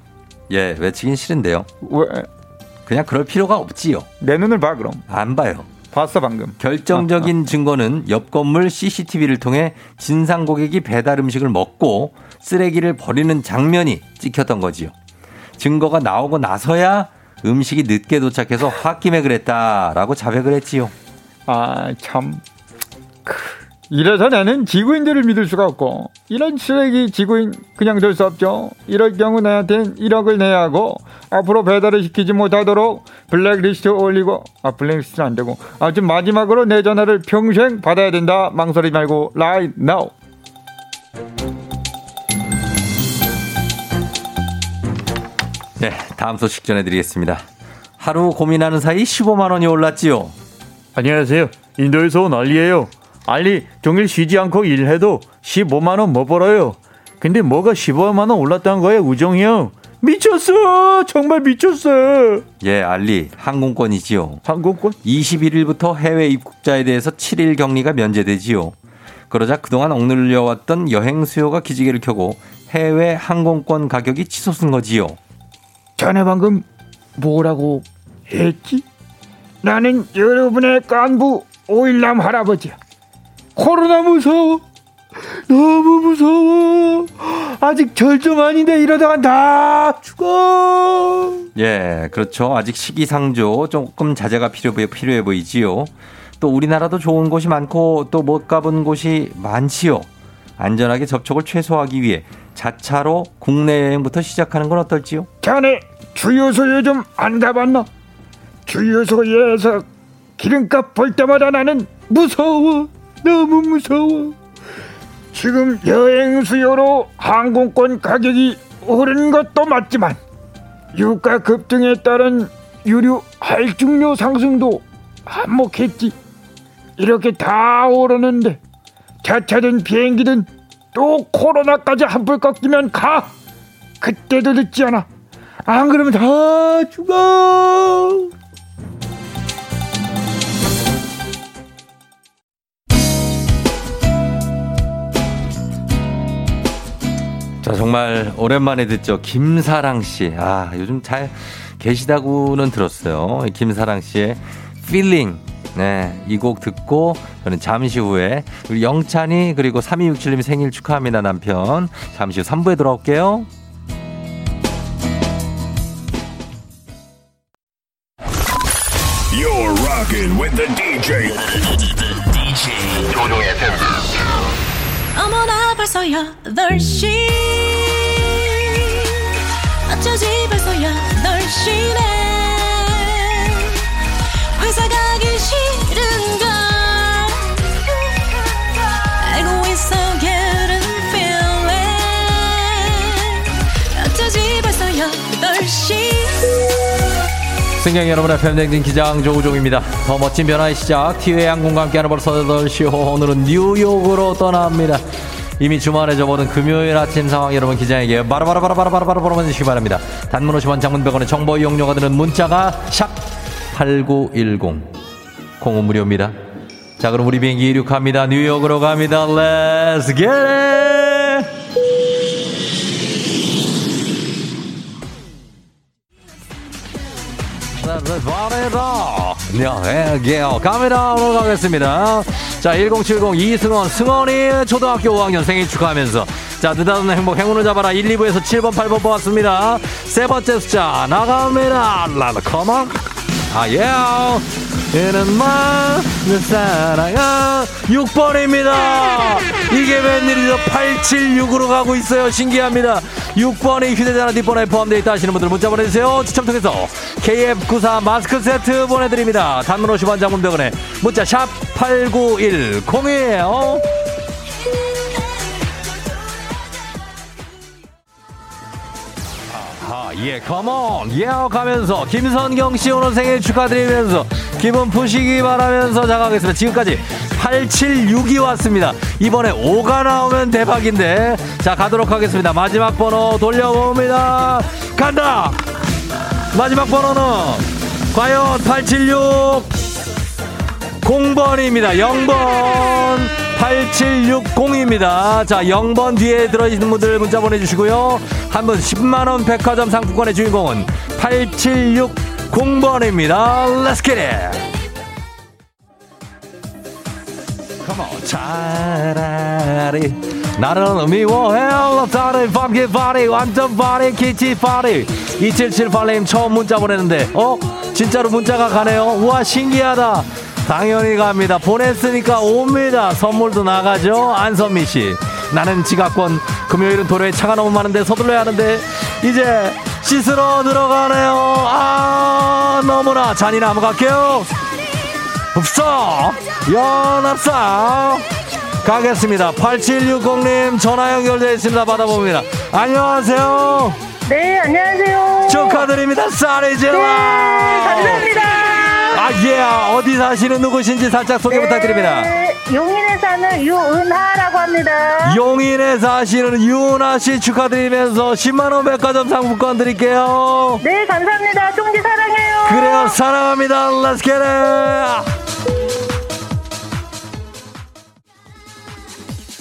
예, 외치긴 싫은데요. 왜? 그냥 그럴 필요가 없지요. 내 눈을 봐 그럼. 안 봐요. 봤어 방금. 결정적인 증거는 옆 건물 CCTV를 통해 진상 고객이 배달 음식을 먹고 쓰레기를 버리는 장면이 찍혔던 거지요. 증거가 나오고 나서야 음식이 늦게 도착해서 홧김에 그랬다라고 자백을 했지요. 아, 참. 크, 이래서 나는 지구인들을 믿을 수가 없고 이런 쓰레기 지구인 그냥 될수 없죠. 이럴 경우 나한텐 1억을 내야 하고 앞으로 배달을 시키지 못하도록 블랙리스트 올리고 아 블랙리스트는 안 되고 아무튼 마지막으로 내 전화를 평생 받아야 된다. 망설이지 말고 right now. 네, 다음 소식 전해드리겠습니다. 하루 고민하는 사이 15만 원이 올랐지요. 안녕하세요. 인도에서 온 알리예요. 알리 종일 쉬지 않고 일해도 15만 원 못 벌어요. 근데 뭐가 15만 원 올랐다는 거예요, 우정이 형? 미쳤어! 정말 미쳤어! 예, 알리 항공권이지요. 항공권? 21일부터 해외 입국자에 대해서 7일 격리가 면제되지요. 그러자 그동안 억눌려왔던 여행 수요가 기지개를 켜고 해외 항공권 가격이 치솟은 거지요. 자네 방금 뭐라고 했지? 나는 여러분의 깐부 오일남 할아버지야. 코로나 무서워. 너무 무서워. 아직 절정 아닌데 이러다가 다 죽어. 예, 그렇죠. 아직 시기상조 조금 자제가 필요, 필요해 보이지요. 또 우리나라도 좋은 곳이 많고 또 못 가본 곳이 많지요. 안전하게 접촉을 최소화하기 위해 자차로 국내 여행부터 시작하는 건 어떨지요? 자네 주유소 요즘 안 가봤나? 주유소에서 기름값 볼 때마다 나는 무서워. 너무 무서워. 지금 여행 수요로 항공권 가격이 오른 것도 맞지만 유가 급등에 따른 유류 할증료 상승도 한몫했지. 이렇게 다 오르는데 자차든 비행기든 또 코로나까지 한풀 꺾이면 가. 그때도 늦지 않아. 안 그러면 다 죽어. 자, 정말 오랜만에 듣죠. 김사랑 씨. 아, 요즘 잘 계시다고는 들었어요. 김사랑 씨의 Feeling. 네, 이 곡 듣고 저는 잠시 후에 우리 영찬이 그리고 3267님 생일 축하합니다, 남편. 잠시 후 3부에 돌아올게요. 벌써 8시 어쩌지 벌써 8시네. 회사 가기 싫은걸. 알고 있어 getting feeling. 어쩌지 벌써 8시 승경 여러분의 팬댕진 기장 조우종입니다. 더 멋진 변화의 시작, 티웨이 항공과 함께하는 벌써 8시. 오늘은 뉴욕으로 떠납니다. 이미 주말에 접어든 금요일 아침 상황 여러분 기장에게 바로바로바로바로바로 보내주시기 바랍니다. 단문 50원 장문 100원의 정보 이용료가 드는 문자가 샵8910 공은 무료입니다. 자 그럼 우리 비행기 이륙합니다. 뉴욕으로 갑니다. Let's get it! 바래라 네, 예, 갑니다. 오늘 가겠습니다. 자, 1070 이승원, 승원이 초등학교 5학년 생일 축하하면서 자, 느닷없는 행복, 행운을 잡아라. 1, 2부에서 7번, 8번 뽑았습니다. 세 번째 숫자 나갑니다. 라라, 컴온. 아, 예. 얘는 마내 사랑아 6번입니다. 이게 웬일이죠? 876으로 가고 있어요. 신기합니다. 6번이 휴대전화 뒷번호에 포함되어 있다 하시는 분들 문자 보내주세요. 추첨 통해서 KF94 마스크 세트 보내드립니다. 단문 50원 장문병원에 문자 샵 8910이에요. 아, 예, 컴온! 예, 가면서, 김선경 씨 오늘 생일 축하드리면서, 기분 푸시기 바라면서 자가겠습니다. 지금까지 876이 왔습니다. 이번에 5가 나오면 대박인데, 자, 가도록 하겠습니다. 마지막 번호 돌려봅니다. 간다! 마지막 번호는, 과연 876, 0번입니다. 0번. 8760입니다. 자, 0번 뒤에 들어있는 분들 문자 보내주시고요. 한 분 10만원 백화점 상품권의 주인공은 8760 번입니다. Let's get it! 차라리 나를 미워해. 다른 밤기 파리 완전 파리 키티 파리. 2778님 처음 문자 보내는데 어? 진짜로 문자가 가네요? 우와 신기하다. 당연히 갑니다. 보냈으니까 옵니다. 선물도 나가죠 안선미씨. 나는 지각권 금요일은 도로에 차가 너무 많은데 서둘러야 하는데 이제 씻으러 들어가네요. 아 너무나 잔인함 갈게요 없어 연합사. 가겠습니다. 8760님 전화 연결되어 있습니다. 받아봅니다. 안녕하세요. 네, 안녕하세요. 축하드립니다. 쌀이 질러 네, 감사합니다. 아예 어디 사시는 누구신지 살짝 소개 부탁드립니다 네, 용인에 사는 유은하라고 합니다. 용인에 사시는 유은아 씨 축하드리면서 10만원 백화점 상품권 드릴게요 네, 감사합니다. 쫑지 사랑해요. 그래요 사랑합니다 Let's get it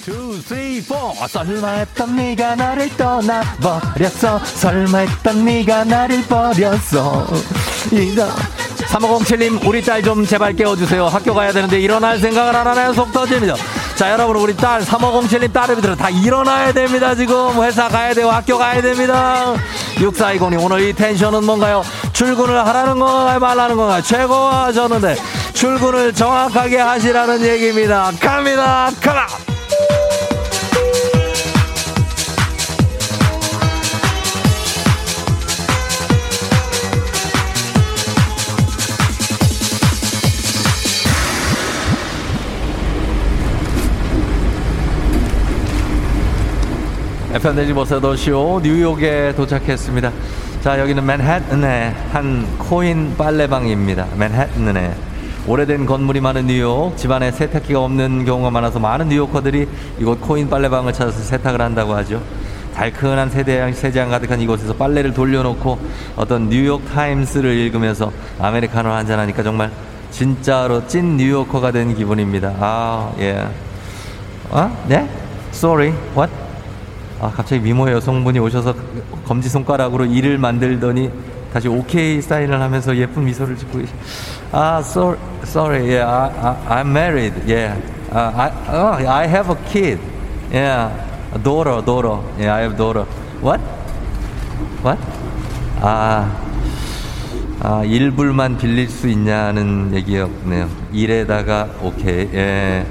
Two, three, four. 설마 했던 네가 나를 떠나버렸어 설마 했던 네가 나를 버렸어 이거 3507님 우리 딸 좀 제발 깨워주세요. 학교 가야 되는데 일어날 생각을 안 하나요. 속 터집니다. 자 여러분 우리 딸 3507님 딸애들 다 일어나야 됩니다 지금. 회사 가야 되고 학교 가야 됩니다. 6420님 오늘 이 텐션은 뭔가요? 출근을 하라는 건가요? 말라는 건가요? 최고하셨는데 출근을 정확하게 하시라는 얘기입니다. 갑니다. 가라 FM대지 버스더쇼 뉴욕에 도착했습니다. 자, 여기는 맨해튼의 한 코인 빨래방입니다. 맨해튼에. 오래된 건물이 많은 뉴욕, 집안에 세탁기가 없는 경우가 많아서 많은 뉴요커들이 이곳 코인 빨래방을 찾아서 세탁을 한다고 하죠. 달큰한 세대양, 세제양 가득한 이곳에서 빨래를 돌려놓고 어떤 뉴욕 타임스를 읽으면서 아메리카노 한잔하니까 정말 진짜로 찐 뉴요커가 된 기분입니다. 아, 예. 어? 네? Sorry. What? 아, 갑자기 미모 여성분이 오셔서 검지 손가락으로 일을 만들더니 다시 오케이 사인을 하면서 예쁜 미소를 짓고 계시. 아, sorry, sorry, yeah, I, I, I'm married, yeah. Uh, I, oh, I have a kid, yeah, a daughter, daughter, yeah, I have daughter. What? What? 아, 아, 일불만 빌릴 수 있냐는 얘기였네요. 일에다가 오케이, 예.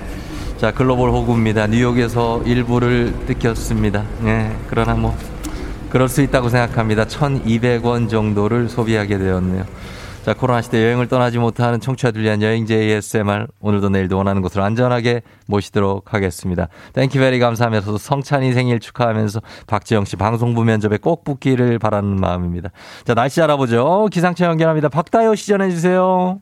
자, 글로벌 호구입니다. 뉴욕에서 1불을 뜯겼습니다. 예, 그러나 뭐, 그럴 수 있다고 생각합니다. 1200원 정도를 소비하게 되었네요. 자, 코로나 시대 여행을 떠나지 못하는 청취자들 위한 여행제 ASMR. 오늘도 내일도 원하는 곳으로 안전하게 모시도록 하겠습니다. thank you very 감사하면서 성찬이 생일 축하하면서 박지영 씨 방송부 면접에 꼭 붙기를 바라는 마음입니다. 자, 날씨 알아보죠. 기상청 연결합니다. 박다요 씨 전해주세요.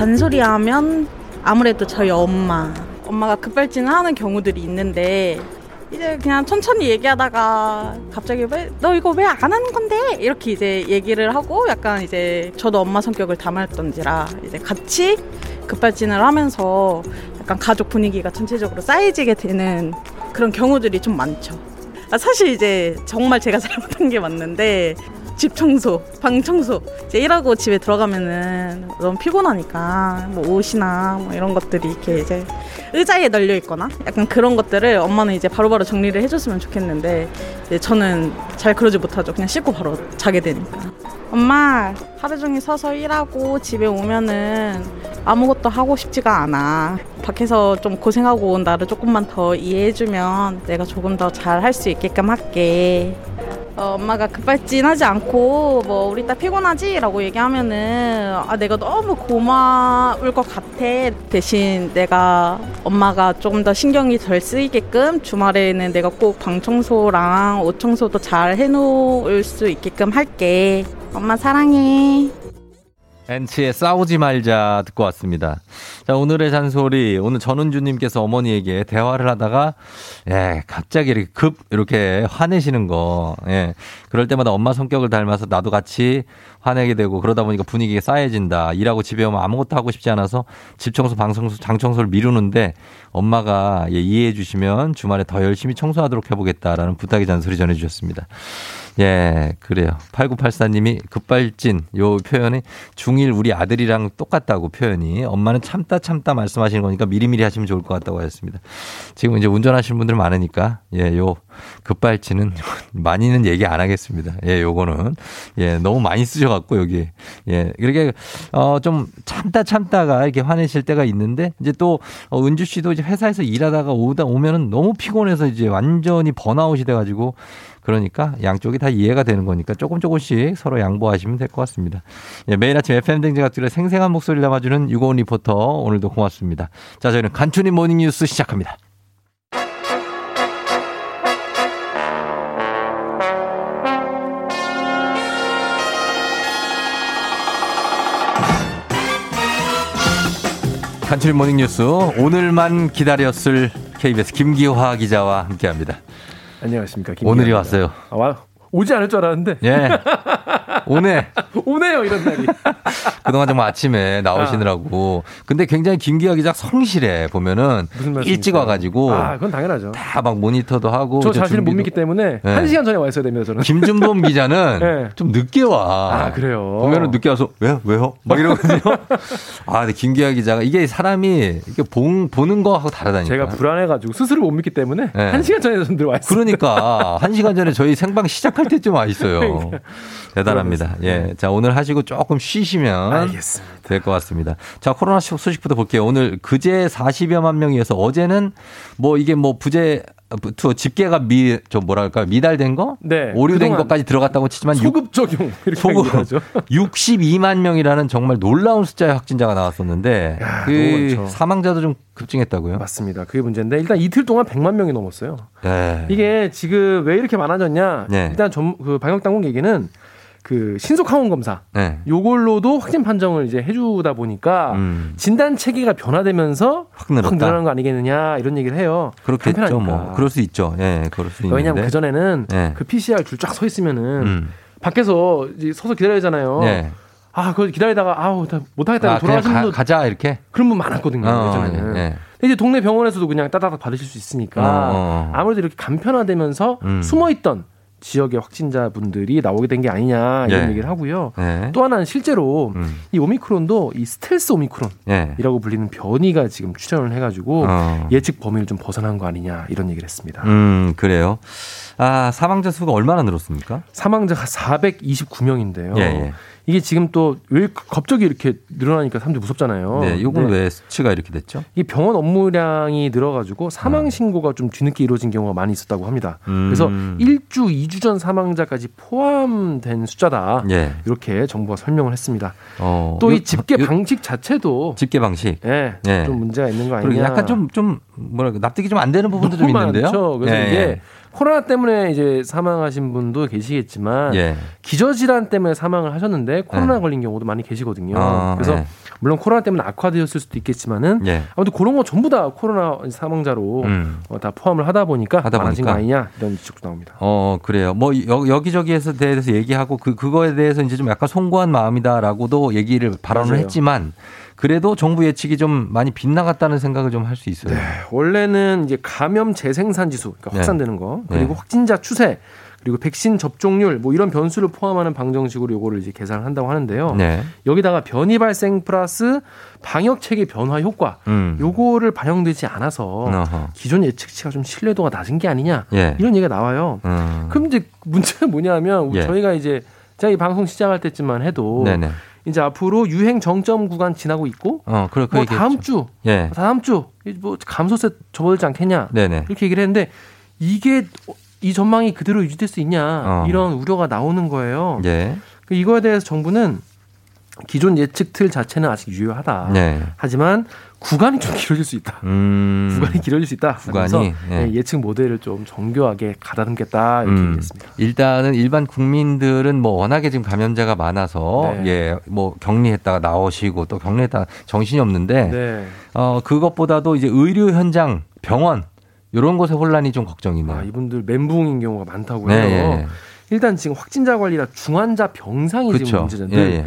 잔소리하면 아무래도 저희 엄마 엄마가 급발진을 하는 경우들이 있는데 이제 그냥 천천히 얘기하다가 갑자기 왜 너 이거 왜 안 하는 건데 이렇게 이제 얘기를 하고 약간 이제 저도 엄마 성격을 닮았던지라 이제 같이 급발진을 하면서 약간 가족 분위기가 전체적으로 쌓여지게 되는 그런 경우들이 좀 많죠. 아, 사실 이제 정말 제가 잘못한 게 맞는데 집 청소, 방 청소 이제 일하고 집에 들어가면은 너무 피곤하니까 뭐 옷이나 뭐 이런 것들이 이렇게 이제 의자에 널려 있거나 약간 그런 것들을 엄마는 이제 바로바로 정리를 해줬으면 좋겠는데 이제 저는 잘 그러지 못하죠. 그냥 씻고 바로 자게 되니까. 엄마 하루 종일 서서 일하고 집에 오면은 아무것도 하고 싶지가 않아. 밖에서 좀 고생하고 온 나를 조금만 더 이해해주면 내가 조금 더 잘 할 수 있게끔 할게. 어, 엄마가 급발진하지 않고 뭐 우리 딸 피곤하지라고 얘기하면은 아 내가 너무 고마울 것 같아. 대신 내가 엄마가 조금 더 신경이 덜 쓰이게끔 주말에는 내가 꼭 방 청소랑 옷 청소도 잘 해놓을 수 있게끔 할게. 엄마 사랑해 엔치의 싸우지 말자 듣고 왔습니다. 자, 오늘의 잔소리. 오늘 전은주님께서 어머니에게 대화를 하다가, 예, 갑자기 이렇게 급, 이렇게 화내시는 거. 예. 그럴 때마다 엄마 성격을 닮아서 나도 같이 화내게 되고 그러다 보니까 분위기가 싸해진다. 일하고 집에 오면 아무것도 하고 싶지 않아서 집 청소, 방 청소, 장 청소를 미루는데 엄마가 예, 이해해 주시면 주말에 더 열심히 청소하도록 해보겠다라는 부탁의 잔소리 전해주셨습니다. 예, 그래요. 8984님이 급발진 요 표현이 중1 우리 아들이랑 똑같다고 표현이 엄마는 참다 참다 말씀하시는 거니까 미리미리 하시면 좋을 것 같다고 하셨습니다. 지금 이제 운전하시는 분들 많으니까 예, 요 급발진은 많이는 얘기 안 하겠습니다. 예, 요거는 예, 너무 많이 쓰셔 갖고 여기 예, 이렇게 어좀 참다 참다가 이렇게 화내실 때가 있는데 이제 또 어, 은주 씨도 이제 회사에서 일하다가 오다 오면은 너무 피곤해서 이제 완전히 번아웃이 돼 가지고 그러니까 양쪽이 다 이해가 되는 거니까 조금 조금씩 서로 양보하시면 될 것 같습니다. 예, 매일 아침 FM 대행진 가족들의 생생한 목소리를 담아주는 유고원 리포터 오늘도 고맙습니다. 자, 저희는 간추린 morning 뉴스 시작합니다. 간추린 morning 뉴스 오늘만 기다렸을 KBS 김기화 기자와 함께합니다. 안녕하십니까. 오늘이 왔어요. 아, 와, 오지 않을 줄 알았는데. 예. 오네. 오네요, 이런 날이. 그동안 정말 아침에 나오시느라고. 근데 굉장히 김기화 기자 성실해. 보면은 일찍 와가지고. 아, 그건 당연하죠. 다 막 모니터도 하고. 저 자신을 못 믿기 때문에 네. 한 시간 전에 와 있어야 됩니다, 저는. 김준범 기자는 네. 좀 늦게 와. 아, 그래요? 보면은 늦게 와서 왜요? 왜요? 막 이러거든요. 아, 근데 김기화 기자가 이게 사람이 이게 본, 보는 거하고 다르다니까. 제가 불안해가지고 스스로 못 믿기 때문에 네. 한 시간 전에 전 들어와 있어요. 그러니까 한 시간 전에 저희 생방 시작 할 때쯤 와 있어요. 대단합니다. 예. 자, 오늘 하시고 조금 쉬시면. 될 것 같습니다. 자, 코로나 소식부터 볼게요. 오늘 그제 40여만 명이어서 어제는 뭐 이게 뭐 부재 투 집계가 미, 저 뭐랄까, 미달된 거? 네. 오류된 것까지 들어갔다고 치지만 소급 적용 이렇게 소급 얘기하죠. 62만 명이라는 정말 놀라운 숫자의 확진자가 나왔었는데 야, 그. 사망자도 좀 급증했다고요? 맞습니다. 그게 문제인데 일단 이틀 동안 100만 명이 넘었어요. 네. 이게 지금 왜 이렇게 많아졌냐? 네. 일단 전, 그 방역 당국 얘기는 그 신속 항원 검사 네. 요걸로도 확진 판정을 이제 해주다 보니까 음. 진단 체계가 변화되면서 확 늘었다. 늘어난 거 아니겠느냐 이런 얘기를 해요. 그렇겠죠, 간편하니까. 뭐. 그럴 수 있죠. 예, 그럴 수 있는데. 왜냐하면 그 전에는 네. 그 PCR 줄 쫙 서 있으면은 음. 밖에서 이제 서서 기다리잖아요. 네. 아, 그걸 기다리다가 아우 다 못하겠다 아, 돌아가시는 가, 분도 가자 이렇게. 그런 분 많았거든요. 어, 예전에는. 예, 예. 이제 동네 병원에서도 그냥 따다닥 받으실 수 있으니까 어, 어. 아무래도 이렇게 간편화되면서 음. 숨어 있던 지역의 확진자분들이 나오게 된 게 아니냐 이런 예. 얘기를 하고요. 네. 또 하나는 실제로 음. 이 오미크론도 이 스텔스 오미크론이라고 예. 불리는 변이가 지금 출현을 해가지고 어. 예측 범위를 좀 벗어난 거 아니냐 이런 얘기를 했습니다. 음, 그래요. 아, 사망자 수가 얼마나 늘었습니까? 사망자가 429명인데요. 이게 지금 또 왜 갑자기 이렇게 늘어나니까 사람들이 무섭잖아요. 네, 요건 근데 왜 수치가 이렇게 됐죠? 이 병원 업무량이 늘어가지고 사망 신고가 좀 뒤늦게 이루어진 경우가 많이 있었다고 합니다. 음. 그래서 1주, 2주 전 사망자까지 포함된 숫자다. 예. 이렇게 정부가 설명을 했습니다. 어. 또 요- 이 집계 요- 방식 자체도 집계 방식. 예, 예. 좀 문제가 있는 거 아니냐. 약간 좀, 좀, 뭐랄까, 납득이 좀 안 되는 부분도 좀 있는데요. 많죠. 그래서 예, 이게 예. 코로나 때문에 이제 사망하신 분도 계시겠지만 예. 기저질환 때문에 사망을 하셨는데 코로나 네. 걸린 경우도 많이 계시거든요. 아, 그래서 예. 물론 코로나 때문에 악화되었을 수도 있겠지만은 예. 아무튼 그런 거 전부 다 코로나 사망자로 음. 어, 다 포함을 하다 보니까 하다 많아진 보니까. 거 아니냐 이런 지적도 나옵니다. 어, 그래요. 뭐, 여, 여기저기에서 대해서 얘기하고 그, 그거에 대해서 이제 좀 약간 송구한 마음이다라고도 얘기를 발언을 맞아요. 했지만 그래도 정부 예측이 좀 많이 빗나갔다는 생각을 좀 할 수 있어요. 원래는 이제 감염 재생산 지수, 그러니까 네. 확산되는 거, 그리고 네. 확진자 추세, 그리고 백신 접종률 뭐 이런 변수를 포함하는 방정식으로 요거를 이제 계산을 한다고 하는데요. 네. 여기다가 변이 발생 플러스 방역 체계 변화 효과 음. 요거를 반영되지 않아서 어허. 기존 예측치가 좀 신뢰도가 낮은 게 아니냐 예. 이런 얘기가 나와요. 음. 그럼 이제 문제는 뭐냐면 예. 저희가 이제 제가 이 방송 시작할 때쯤만 해도 네네. 이제 앞으로 유행 정점 구간 지나고 있고 어, 그래, 그 뭐. 다음 주 예. 다음 주 뭐 감소세 접어들지 않겠냐 네네. 이렇게 얘기를 했는데 이게 이 전망이 그대로 유지될 수 있냐 어. 이런 우려가 나오는 거예요. 예. 그 이거에 대해서 정부는 기존 예측 틀 자체는 아직 유효하다. 네. 하지만 구간이 좀 길어질 수 있다. 음. 구간이 길어질 수 있다. 구간이, 그래서 예. 예측 모델을 좀 정교하게 가다듬겠다 이렇게 음, 얘기했습니다. 일단은 일반 국민들은 뭐 워낙에 지금 감염자가 많아서 네. 예, 뭐 격리했다가 나오시고 또 격리했다가 정신이 없는데 네. 어, 그것보다도 이제 의료 현장, 병원 이런 곳에 혼란이 좀 걱정이네요. 아, 이분들 멘붕인 경우가 많다고요. 네, 예, 예. 일단 지금 확진자 관리라 중환자 병상이 지금 그렇죠. 문제죠. 예, 늘 예.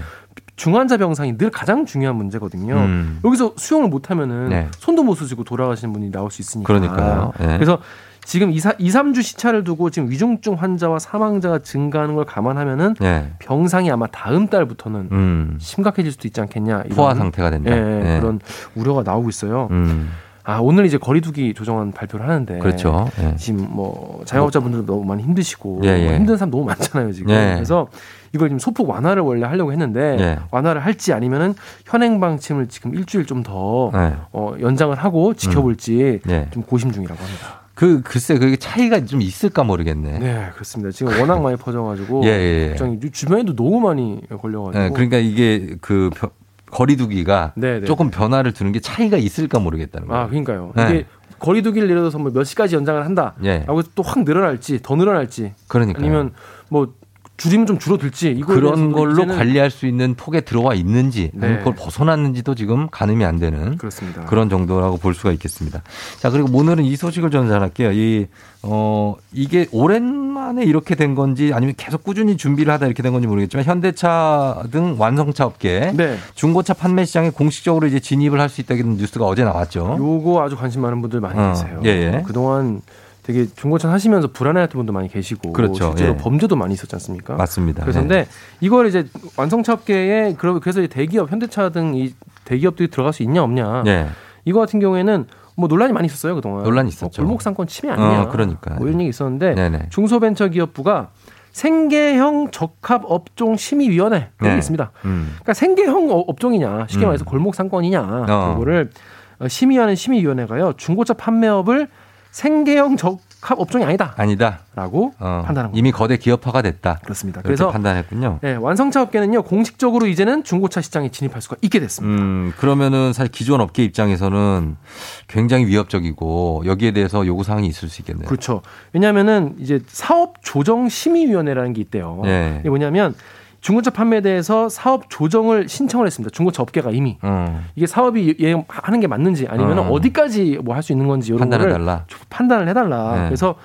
중환자 병상이 늘 가장 중요한 문제거든요. 음. 여기서 수용을 못하면은 네. 손도 못 쓰시고 돌아가시는 분이 나올 수 있으니까. 그러니까요. 예. 그래서 지금 2, 2, 3주 시차를 두고 지금 위중증 환자와 사망자가 증가하는 걸 감안하면은 예. 병상이 아마 다음 달부터는 음. 심각해질 수도 있지 않겠냐. 이런, 포화 상태가 된다. 예, 예. 그런 우려가 나오고 있어요. 음. 아 오늘 이제 거리두기 조정안 발표를 하는데 그렇죠. 예. 지금 뭐 자영업자분들도 너무 많이 힘드시고 예, 예. 뭐 힘든 사람 너무 많잖아요 지금. 예. 그래서 이걸 지금 소폭 완화를 원래 하려고 했는데 예. 완화를 할지 아니면은 현행 방침을 지금 일주일 좀더 예. 어, 연장을 하고 지켜볼지 예. 좀 고심 중이라고 합니다. 그 글쎄 그게 차이가 좀 있을까 모르겠네. 네 그렇습니다. 지금 워낙 많이 퍼져가지고 예, 예, 주변에도 너무 많이 걸려가지고 예, 그러니까 이게 그 벼- 거리두기가 네, 네. 조금 변화를 두는 게 차이가 있을까 모르겠다는 거예요. 아 그러니까요. 네. 이게 거리두기를 예를 들어서 뭐 몇 시까지 연장을 한다. 예. 라고 또확 늘어날지 더 늘어날지 그러니까 아니면 뭐 줄이면 좀 줄어들지 그런 걸로 관리할 수 있는 폭에 들어와 있는지 네. 그걸 벗어났는지도 지금 가늠이 안 되는 그렇습니다. 그런 정도라고 볼 수가 있겠습니다. 자, 그리고 오늘은 이 소식을 전달할게요. 이, 어, 이게 오랜만에 이렇게 된 건지 아니면 계속 꾸준히 준비를 하다 이렇게 된 건지 모르겠지만 현대차 등 완성차 업계 네. 중고차 판매 시장에 공식적으로 이제 진입을 할 수 있다는 뉴스가 어제 나왔죠. 요거 아주 관심 많은 분들 많이 어, 계세요. 예, 예. 그동안 되게 중고차 하시면서 불안해했던 분도 많이 계시고 그렇죠. 실제로 예. 범죄도 많이 있었지 않습니까? 맞습니다. 그래서 네. 근데 이걸 이제 완성차 업계에 그래서 이 대기업 현대차 등 이 대기업들이 들어갈 수 있냐 없냐 예. 이거 같은 경우에는 뭐 논란이 많이 있었어요 그동안 논란이 있었죠. 뭐 골목 상권 침해 아니냐 어, 그러니까. 뭐 이런 얘기 있었는데 네네. 중소벤처기업부가 생계형 적합 업종 심의위원회 여기 네. 있습니다. 음. 그러니까 생계형 어- 업종이냐 쉽게 음. 말해서 골목 상권이냐 어. 그거를 어, 심의하는 심의위원회가요 중고차 판매업을 생계형 적합 업종이 아니다라고 아니다. 어, 판단한 겁니다. 이미 거대 기업화가 됐다. 그렇습니다. 그래서 판단했군요. 네, 완성차 업계는요 공식적으로 이제는 중고차 시장에 진입할 수가 있게 됐습니다. 음, 그러면은 사실 기존 업계 입장에서는 굉장히 위협적이고 여기에 대해서 요구 사항이 있을 수 있겠네요. 그렇죠. 왜냐하면은 이제 사업 조정 심의위원회라는 게 있대요. 네. 이게 뭐냐면 중고차 판매에 대해서 사업 조정을 신청을 했습니다. 중고차 업계가 이미 음, 이게 사업이 얘 하는 게 맞는지 아니면 어. 어. 어디까지 뭐 할 수 있는 건지 이런 판단해 거를 달라. 판단을 해달라. 네. 그래서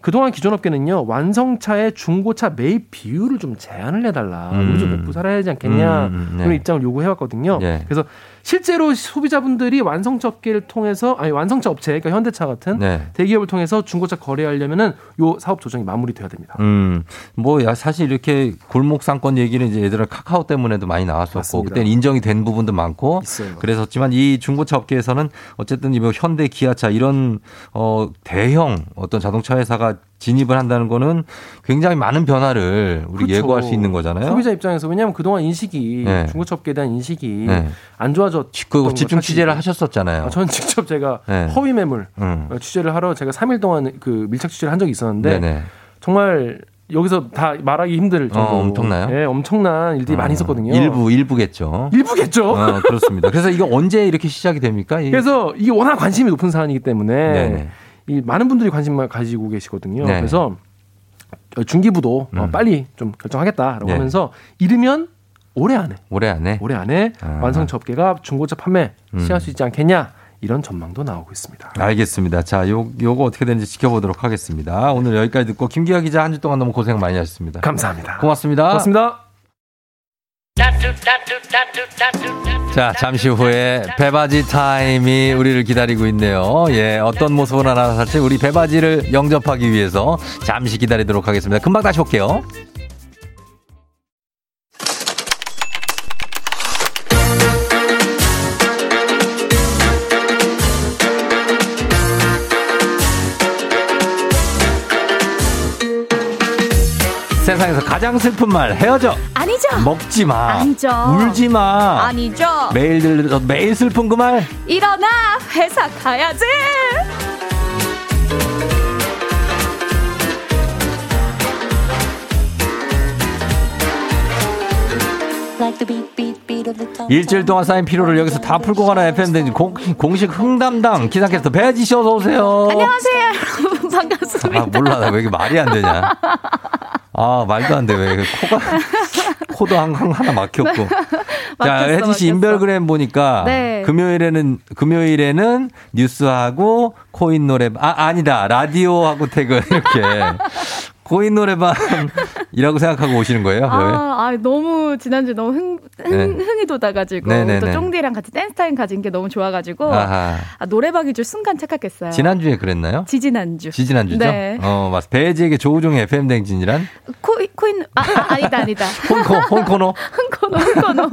그동안 기존 업계는요 완성차의 중고차 매입 비율을 좀 제한을 해달라. 음. 이거 좀 납부살해야 하지 않겠냐 음, 음, 네. 그런 입장을 요구해왔거든요. 네. 그래서 실제로 소비자분들이 완성차 업계를 통해서 아니 완성차 업체 그러니까 현대차 같은 네. 대기업을 통해서 중고차 거래하려면은 요 사업 조정이 마무리돼야 됩니다. 음, 뭐, 야, 사실 이렇게 골목 상권 얘기는 이제 예전에 카카오 때문에도 많이 나왔었고. 그때는 인정이 된 부분도 많고, 있어요. 그랬었지만 이 중고차 업계에서는 어쨌든 이뭐 현대, 기아차 이런, 어, 대형 어떤 자동차 회사가 진입을 한다는 거는 굉장히 많은 변화를 우리 그렇죠. 예고할 수 있는 거잖아요. 소비자 입장에서 왜냐하면 그동안 인식이 네. 중고차 업계에 대한 인식이 네. 안 좋아졌. 그 집중 취재를 하셨었잖아요. 아, 저는 직접 제가 네. 허위 매물 음. 어, 취재를 하러 제가 3일 동안 그 밀착 취재를 한 적이 있었는데 네네. 정말 여기서 다 말하기 힘들 정도. 어, 엄청나요? 네, 엄청난 일들이 어, 많이 있었거든요. 일부, 일부겠죠. 일부겠죠. 어, 그렇습니다. 그래서 이거 언제 이렇게 시작이 됩니까? 이- 그래서 이게 워낙 관심이 높은 사안이기 때문에 네네. 이 많은 분들이 관심을 가지고 계시거든요. 네. 그래서 중기부도 어, 음. 빨리 좀 결정하겠다라고 네. 하면서 이르면 올해 안에 올해 안에 올해 안에 아. 완성차 업계가 중고차 판매 음. 시작할 수 있지 않겠냐 이런 전망도 나오고 있습니다. 알겠습니다. 자, 요, 요거 어떻게 되는지 지켜보도록 하겠습니다. 오늘 여기까지 듣고 김기아 기자 한 주 동안 너무 고생 많이 하셨습니다. 감사합니다. 고맙습니다. 고맙습니다. 자, 잠시 후에 배바지 타임이 우리를 기다리고 있네요. 예, 어떤 모습으로 나타날지 우리 배바지를 영접하기 위해서 잠시 기다리도록 하겠습니다. 금방 다시 올게요. 가장 슬픈 말 헤어져 아니죠. 먹지 마 아니죠. 울지 마 아니죠. 매일 들려 매일 슬픈 그 말 일어나 회사 가야지. 일주일 동안 쌓인 피로를 여기서 다 풀고 가는 FM 공, 공식 흥담당 기상캐스터 배지 씨 어서 오세요. 안녕하세요, 여러분 반갑습니다. 아 몰라 나 왜 이게 말이 안 되냐. 아 말도 안 돼 왜 코가 코도 한, 한 하나 막혔고. 자 혜지 씨. 인별그램 보니까 네. 금요일에는 금요일에는 뉴스하고 코인 노래방 아 아니다 라디오하고 태그 이렇게 코인 노래방이라고 생각하고 오시는 거예요? 왜? 아, 아, 너무 지난주 너무 흥, 흥, 네. 흥이 돋아가지고 네네네. 또 쫑디랑 같이 댄스 타임 가진 게 너무 좋아가지고 아하. 아, 노래방인 줄 순간 착각했어요. 지난주에 그랬나요? 지지난주. 지지난주죠? 네. 어, 맞 배지에게 조우종의 FM 댕진이란 코, 코인 아, 아 아니다 아니다. 혼코, 혼코노? 흥코노 흥코노.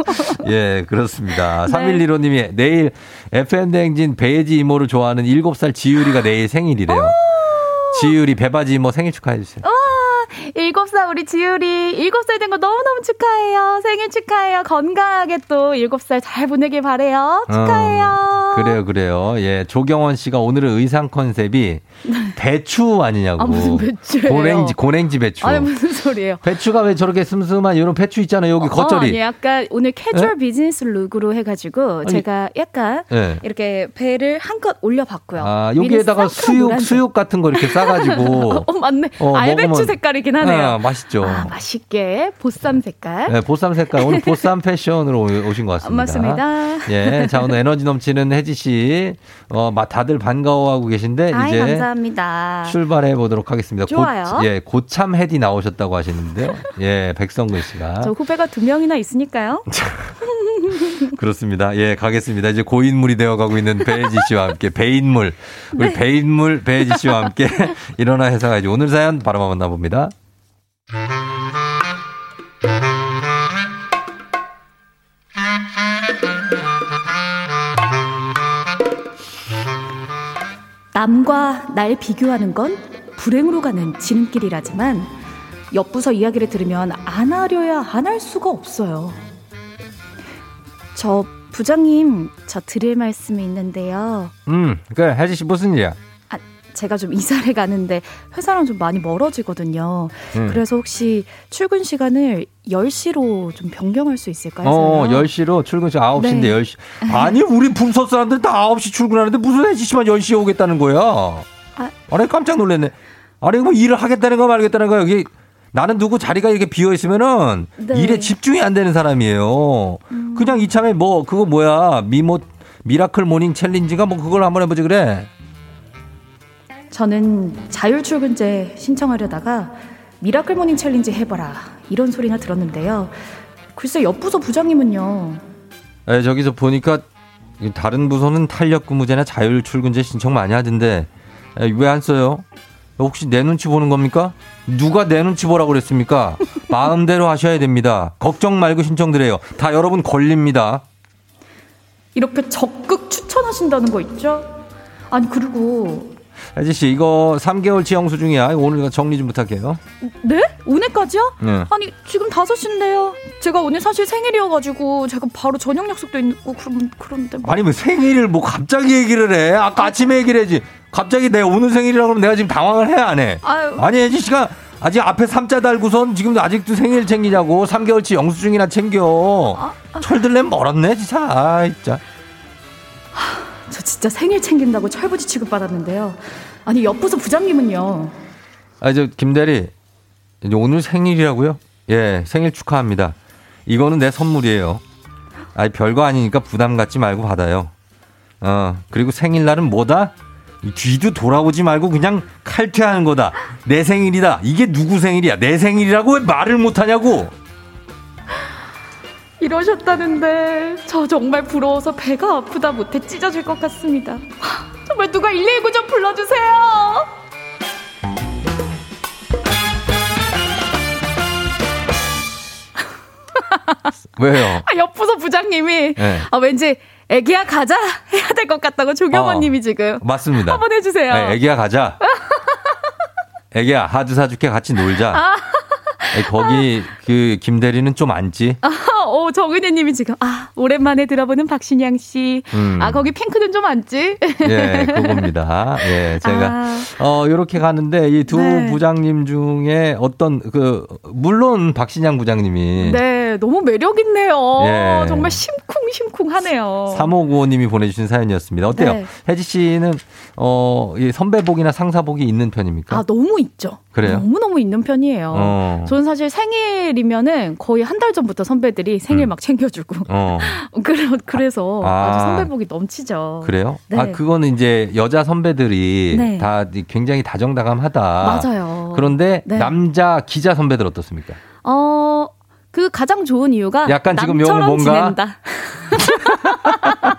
예, 그렇습니다. 네. 3115님이 내일 FM 댕진 배지 이모를 좋아하는 7살 지유리가 내일 생일이래요. 지유리 배바지 이모 생일 축하해 주세요. 와, 일곱 살 우리 지율이 일곱 살된 거 너무너무 축하해요. 생일 축하해요. 건강하게 또 일곱 살잘 보내길 바래요. 축하해요. 어, 그래요, 그래요. 예, 조경원 씨가 오늘은 의상 컨셉이 배추 아니냐고. 아, 무슨 배추예요? 고랭지, 고랭지 배추. 아니 무슨 소리예요? 배추가 왜 저렇게 슴슴한 이런 배추 있잖아요. 여기 어, 겉절이. 아니 약간 오늘 캐주얼 예? 비즈니스 룩으로 해가지고 아니, 제가 약간 예. 이렇게 배를 한껏 올려봤고요. 아, 여기에다가 수육, 노란색. 수육 같은 거 이렇게 싸가지고. 어 맞네. 어, 알배추 먹으면- 색깔이긴 하네요. 아, 맛있죠. 아, 맛있게 보쌈 색깔. 네, 보쌈 색깔. 오늘 보쌈 패션으로 오- 오신 것 같습니다. 맞습니다. 예. 자, 오늘 에너지 넘치는 혜지 씨. 어, 마- 다들 반가워하고 계신데, 아이 이제 감사합니다. 출발해 보도록 하겠습니다. 좋아요. 고, 예, 고참 헤디 나오셨다고 하시는데, 예, 백성근 씨가. 저 후배가 두 명이나 있으니까요. 그렇습니다. 예, 가겠습니다. 이제 고인물이 되어가고 있는 배혜지 씨와 함께 배인물, 우리 네. 배인물 배혜지 씨와 함께 일어나 해석하지 오늘 사연 바로 만나봅니다. 남과 날 비교하는 건 불행으로 가는 지름길이라지만 옆부서 이야기를 들으면 안 하려야 안 할 수가 없어요. 저 부장님 저 드릴 말씀이 있는데요. 음, 그 혜지 씨 무슨 일이야? 아, 제가 좀 이사를 가는데 회사랑 좀 많이 멀어지거든요. 음. 그래서 혹시 출근 시간을 10시로 좀 변경할 수 있을까요? 어, 저요? 10시로 출근 시간 9시인데 네. 10시. 아니, 우리 부서 사람들 다 9시 출근하는데 무슨 혜지 씨만 10시에 오겠다는 거야? 아. 아니, 깜짝 놀랐네. 아니, 뭐 일을 하겠다는 거 말겠다는 거야. 여기 나는 누구 자리가 이렇게 비어 있으면은 네. 음. 일에 집중이 안 되는 사람이에요. 그냥 이참에 뭐 그거 뭐야 미모 miracle morning challenge가 뭐 그걸 한번 해보지 그래. 저는 자율 출근제 신청하려다가 miracle morning challenge 해봐라 이런 소리나 들었는데요. 글쎄 옆 부서 부장님은요. 에, 저기서 보니까 다른 부서는 탄력 근무제나 자율 출근제 신청 많이 하던데 왜 안 써요? 혹시 내 눈치 보는 겁니까? 누가 내 눈치 보라고 그랬습니까? 마음대로 하셔야 됩니다. 걱정 말고 신청드려요. 다 여러분 걸립니다. 이렇게 적극 추천하신다는 거 있죠? 아니 그리고 혜지 씨 이거 3개월 치 영 수 중이야. 오늘 정리 좀 부탁해요. 네? 오늘까지요? 네. 아니 지금 5시인데요. 제가 오늘 사실 생일이어가지고 제가 바로 저녁 약속도 있고 그럼 그런데 뭐. 아니 뭐 생일을 뭐 갑자기 얘기를 해. 아까 아침에 얘기를 해야지. 갑자기 내가 오늘 생일이라고 그러면 내가 지금 당황을 해안 해? 아유. 아니 혜지 씨가 아직 앞에 삼자 달고선 지금 아직도 생일 챙기냐고 3개월치 영수증이나 챙겨. 철들려면 멀었네 진짜. 아 진짜. 저 진짜 생일 챙긴다고 철부지 취급 받았는데요. 아니 옆부서 부장님은요. 아, 저, 김대리. 오늘 생일이라고요? 예, 생일 축하합니다. 이거는 내 선물이에요. 아니, 별거 아니니까 부담 갖지 말고 받아요. 어, 그리고 생일날은 뭐다? 이 뒤도 돌아보지 말고 그냥 칼퇴하는 거다. 내 생일이다. 이게 누구 생일이야? 내 생일이라고 왜 말을 못하냐고! 이러셨다는데 저 정말 부러워서 배가 아프다 못해 찢어질 것 같습니다. 하, 정말 누가 119 좀 불러주세요. 왜요? 아, 옆부서 부장님이 네. 아, 왠지 애기야 가자 해야 될 것 같다고 조경원님이 어, 지금 맞습니다. 한번 해주세요. 네, 애기야 가자. 애기야 하드 사줄게 같이 놀자. 아. 거기 그 김대리는 좀 앉지. 아, 오, 정은혜 님이 지금 아 오랜만에 들어보는 박신양 씨. 음. 아 거기 핑크는 좀 앉지. 예, 그겁니다. 예, 제가 아. 어 요렇게 가는데 이두 네. 부장님 중에 어떤 그 물론 박신양 부장님이 네, 너무 매력 있네요. 예. 정말 심쿵심쿵 하네요. 3595님이 보내주신 사연이었습니다. 어때요? 네. 혜지 씨는 어, 이 선배복이나 상사복이 있는 편입니까? 아 너무 있죠. 그래요? 너무 너무 있는 편이에요. 어. 저는 사실 생일이면은 거의 한 달 전부터 선배들이 생일 막 챙겨주고. 어. 그래, 그래서 아. 아. 주 선배복이 넘치죠. 그래요? 네. 아, 그거는 이제 여자 선배들이 네. 다 굉장히 다정다감하다. 맞아요. 그런데 네. 남자 기자 선배들 어떻습니까? 어, 그 가장 좋은 이유가 약간 지금 뭔가- 지낸다.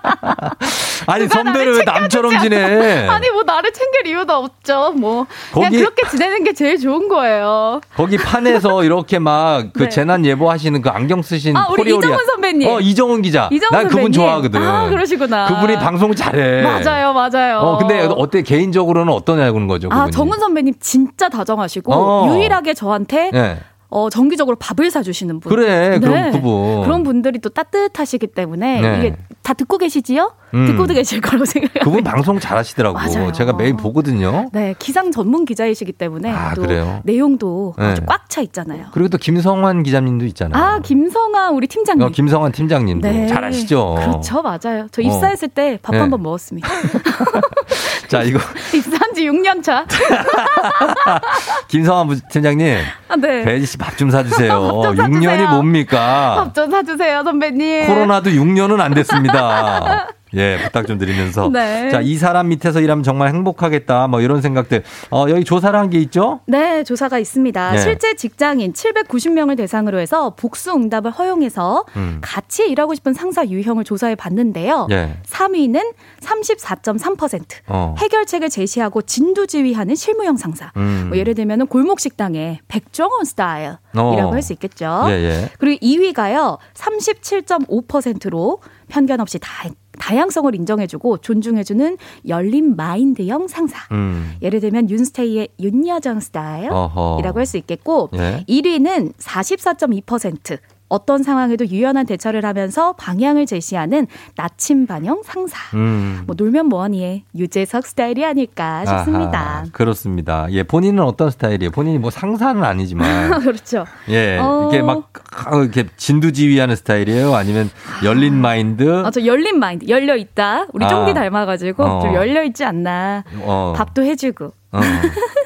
아니, 선배를 왜 남처럼 지내? 아니 뭐 나를 챙길 이유도 없죠. 뭐 그냥 거기- 그렇게 지내는 게 제일 좋은 거예요. 거기 판에서 이렇게 막 그 네. 재난 예보하시는 그 안경 쓰신 아, 우리 코리오리아. 이정훈 선배님. 어, 이정훈 기자. 이정훈 난 그분 선배님. 좋아하거든. 아, 그러시구나. 그분이 방송 잘해. 맞아요, 맞아요. 어, 근데 어때 개인적으로는 어떠냐는 거죠, 아, 그분이. 정훈 선배님 진짜 다정하시고 어. 유일하게 저한테 예. 어, 정기적으로 밥을 사주시는 분. 그래, 그런 그분. 그런 분들이 또 따뜻하시기 때문에 네. 이게 다 듣고 계시지요? 음. 듣고도 계실 거라고 생각해요. 그분 방송 잘하시더라고. 맞아요. 제가 매일 보거든요. 네, 기상 전문 기자이시기 때문에 아, 또 그래요? 내용도 네. 아주 꽉 차 있잖아요. 그리고 또 김성환 기자님도 있잖아요. 아, 김성아 우리 팀장님. 어, 김성환 팀장님도 네. 잘 아시죠? 그렇죠, 맞아요. 저 어. 입사했을 때밥 네. 한번 먹었습니다. 자, 이거 입사한 지 6년 차. 김성환 부- 팀장님. 아, 네. 배지 씨 밥 좀 사주세요. 밥좀 사주세요. 6년이 뭡니까? 밥 좀 사주세요, 선배님. 코로나도 6년은 안 됐습니다. 예, 부탁 좀 드리면서. 네. 자, 이 사람 밑에서 일하면 정말 행복하겠다. 뭐 이런 생각들. 어, 여기 조사를 한 게 있죠? 네, 조사가 있습니다. 네. 실제 직장인 790명을 대상으로 해서 복수 응답을 허용해서 음. 같이 일하고 싶은 상사 유형을 조사해 봤는데요. 예. 3위는 34.3%. 어. 해결책을 제시하고 진두지휘하는 실무형 상사. 음. 뭐 예를 들면 골목 식당의 백종원 스타일이라고 어. 할수 있겠죠. 예, 예. 그리고 2위가요. 37.5%로 편견 없이 다 다양성을 인정해주고 존중해주는 열린 마인드형 상사. 음. 예를 들면 윤스테이의 윤여정. 스타일이라고 할 수 있겠고 예. 1위는 44.2% 어떤 상황에도 유연한 대처를 하면서 방향을 제시하는 나침반형 상사. 음. 뭐 놀면 뭐하니의 유재석 스타일이 아닐까 싶습니다. 아하, 그렇습니다. 예, 본인은 어떤 스타일이에요? 본인이 뭐 상사는 아니지만. 그렇죠. 예, 어. 이렇게 막 아, 이렇게 진두지휘하는 스타일이에요? 아니면 열린 마인드? 아, 저 열린 마인드, 열려 있다. 우리 아. 쫑디 닮아가지고 어. 좀 열려 있지 않나. 어. 밥도 해주고 어.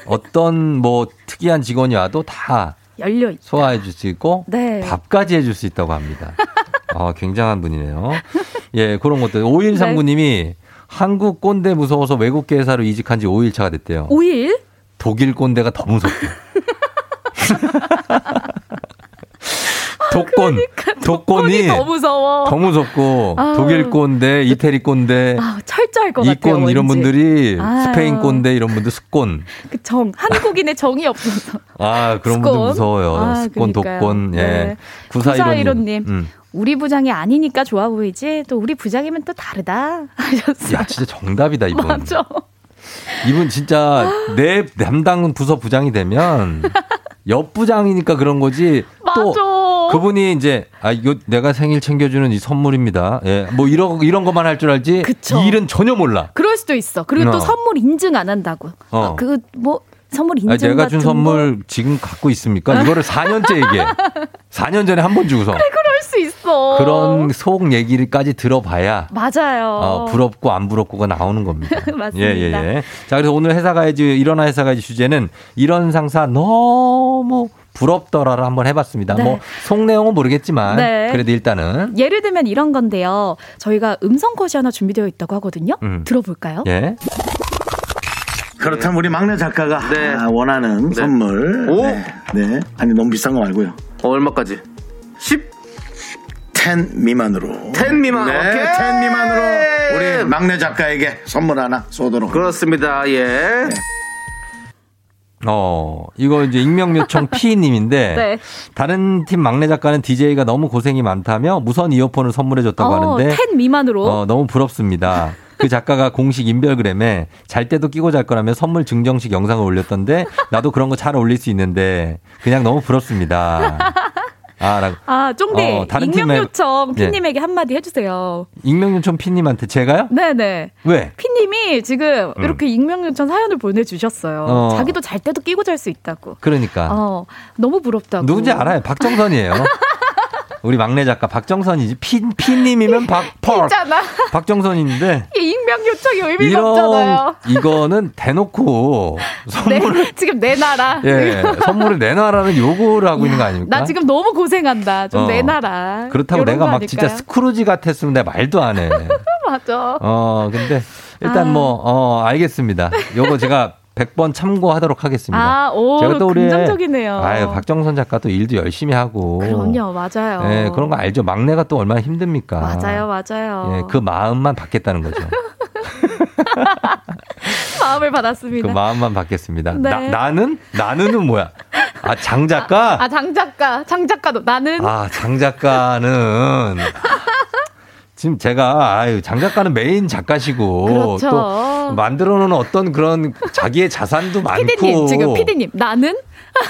어떤 뭐 특이한 직원이 와도 다 열려 있. 소화해 줄 수 있고 네. 밥까지 해줄 수 있다고 합니다. 어, 굉장한 분이네요. 예, 그런 것들. 5139님이 네. 한국 꼰대 무서워서 외국계 회사로 이직한 지 5일 차가 됐대요. 5일? 독일 꼰대가 더 무섭대. 독권. 독권이 아, 더 무서워. 더 무섭고 아우. 독일 꼰대, 이태리 꼰대, 아, 철저할 것 같아요. 이꼰 이런. 분들이 아유. 스페인 꼰대 이런 분들 스꼰. 그 정, 한국인의 정이 없어서. 아, 그런 스콘. 분들 무서워요. 아, 스콘, 그러니까요. 독권. 예. 네. 9415님. 9415님. 음. 우리 부장이 아니니까 좋아 보이지 또 우리 부장이면 또 다르다 하셨어요. 야, 진짜 정답이다, 이분. 맞죠? 이분 진짜 내 담당 부서 부장이 되면 옆 부장이니까 그런 거지. 또 그분이 이제 아 이거 내가 생일 챙겨주는 이 선물입니다. 예, 뭐 이런 이런 것만 할 줄 알지. 그쵸. 이 일은 전혀 몰라. 그럴 수도 있어. 그리고 어. 또 선물 인증 안 한다고. 어. 아, 그뭐 선물 인증 아니, 내가 준 선물 지금 갖고 있습니까? 이거를 4년째 얘기해. 4년 전에 한 번 주고서. 거. 그럴 수 있어. 그런 속 얘기까지 들어봐야 맞아요. 어, 부럽고 안 부럽고가 나오는 겁니다. 맞습니다. 예, 예, 예. 자, 그래서 오늘 회사 가야지, 일어나 회사 가야지 주제는 이런 상사 너무 부럽더라를 한번 해봤습니다. 네. 뭐, 속 내용은 모르겠지만, 네. 그래도 일단은. 예를 들면 이런 건데요. 저희가 음성 컷이 하나 준비되어 있다고 하거든요. 음. 들어볼까요? 예. 그렇다면 우리 막내 작가가 네. 아, 원하는 선물. 오? 네. 네. 아니 너무 비싼 거 말고요. 얼마까지? 10? 10 미만으로. 10 미만. 네, 오케이. 10 미만으로 우리 막내 작가에게 선물 하나 쏘도록. 그렇습니다. 예. 어, 이거 이제 익명 요청 피님인데 네. 다른 팀 막내 작가는 DJ가 너무 고생이 많다며 무선 이어폰을 선물해 줬다고 어, 하는데 10 미만으로. 어, 너무 부럽습니다. 그 작가가 공식 인별그램에 잘 때도 끼고 잘 거라며 선물 증정식 영상을 올렸던데 나도 그런 거 잘 올릴 수 있는데 그냥 너무 부럽습니다. 아, 라고. 아, 쫑디. 어, 다른 익명 팀에- 요청 예. 피님에게 한마디 해주세요. 익명 요청 피님한테 제가요? 네네. 왜? 피님이 지금 음. 이렇게 익명 요청 사연을 보내주셨어요. 어. 자기도 잘 때도 끼고 잘 수 있다고. 그러니까. 어, 너무 부럽다고. 누군지 알아요. 박정선이에요. 우리 막내 작가 박정선이지. 피, 피님이면 박펄. 박정선인데. 이 익명 요청이 의미가 이런 없잖아요. 이거는 대놓고 선물을 네, 지금 내놔라. 예 선물을 내놔라는 요구를 하고 있는 거 아닙니까? 나 지금 너무 고생한다. 좀 어. 내놔라. 그렇다고 내가 거막 진짜 아닐까요? 스크루지 같았으면 내가 말도 안 해. 맞아. 어 근데 일단 아. 뭐 어 알겠습니다. 요거 제가 100번 참고하도록 하겠습니다. 아, 오, 제가 또 우리 긍정적이네요. 아유 박정선 작가도 일도 열심히 하고. 그럼요, 맞아요. 예, 그런 거 알죠. 막내가 또 얼마나 힘듭니까? 맞아요, 맞아요. 예, 그 마음만 받겠다는 거죠. 마음을 그 받았습니다. 마음만 받겠습니다. 네. 나, 나는? 나는은 뭐야? 아, 장 작가? 아, 장 작가, 장 작가도 나는 아, 장 작가는. 지금 제가, 아유, 장 작가는 메인 작가시고. 그렇죠. 또 만들어 놓은 어떤 그런 자기의 자산도 많고. 피디님 지금 피디님 나는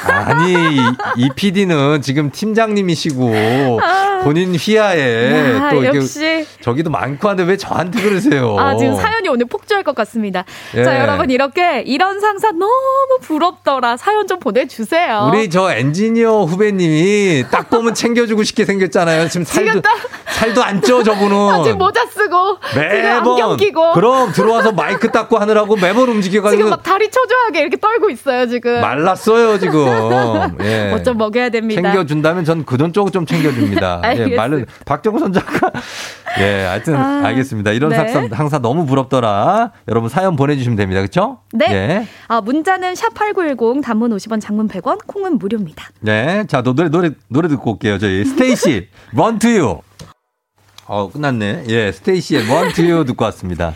아니, 이 PD는 지금 팀장님이시고. 본인 휘하에 아, 또 이게 역시. 저기도 많고 한데 왜 저한테 그러세요? 아 지금 사연이 오늘 폭주할 것 같습니다. 예. 자 여러분 이렇게 이런 상사 너무 부럽더라 사연 좀 보내 주세요. 우리 저 엔지니어 후배님이 딱 보면 챙겨주고 싶게 생겼잖아요. 지금 살도 지금 딱- 살도 안 쪄 저분은. 아, 지금 모자 쓰고 매번 끼고 그럼 들어와서 마이크 닦고 하느라고 매번 움직여 가지고 지금 막 다리 초조하게 이렇게 떨고 있어요 지금. 말랐어요 지금. 예. 뭐 좀 먹여야 됩니다. 챙겨준다면 전 그돈 쪽은 좀 챙겨줍니다. 예. 말은 박정선 작가. 예, 하여튼 아, 알겠습니다. 이런 네. 상사 항상 너무 부럽더라. 여러분 사연 보내주시면 됩니다. 그렇죠? 네. 예. 아 문자는 샵 #8910 단문 50원, 장문 100원, 콩은 무료입니다. 네. 자, 너 노래, 노래, 노래 듣고 올게요. 저희 스테이시, You. 어, 끝났네. 예, 스테이시의 You 듣고 왔습니다.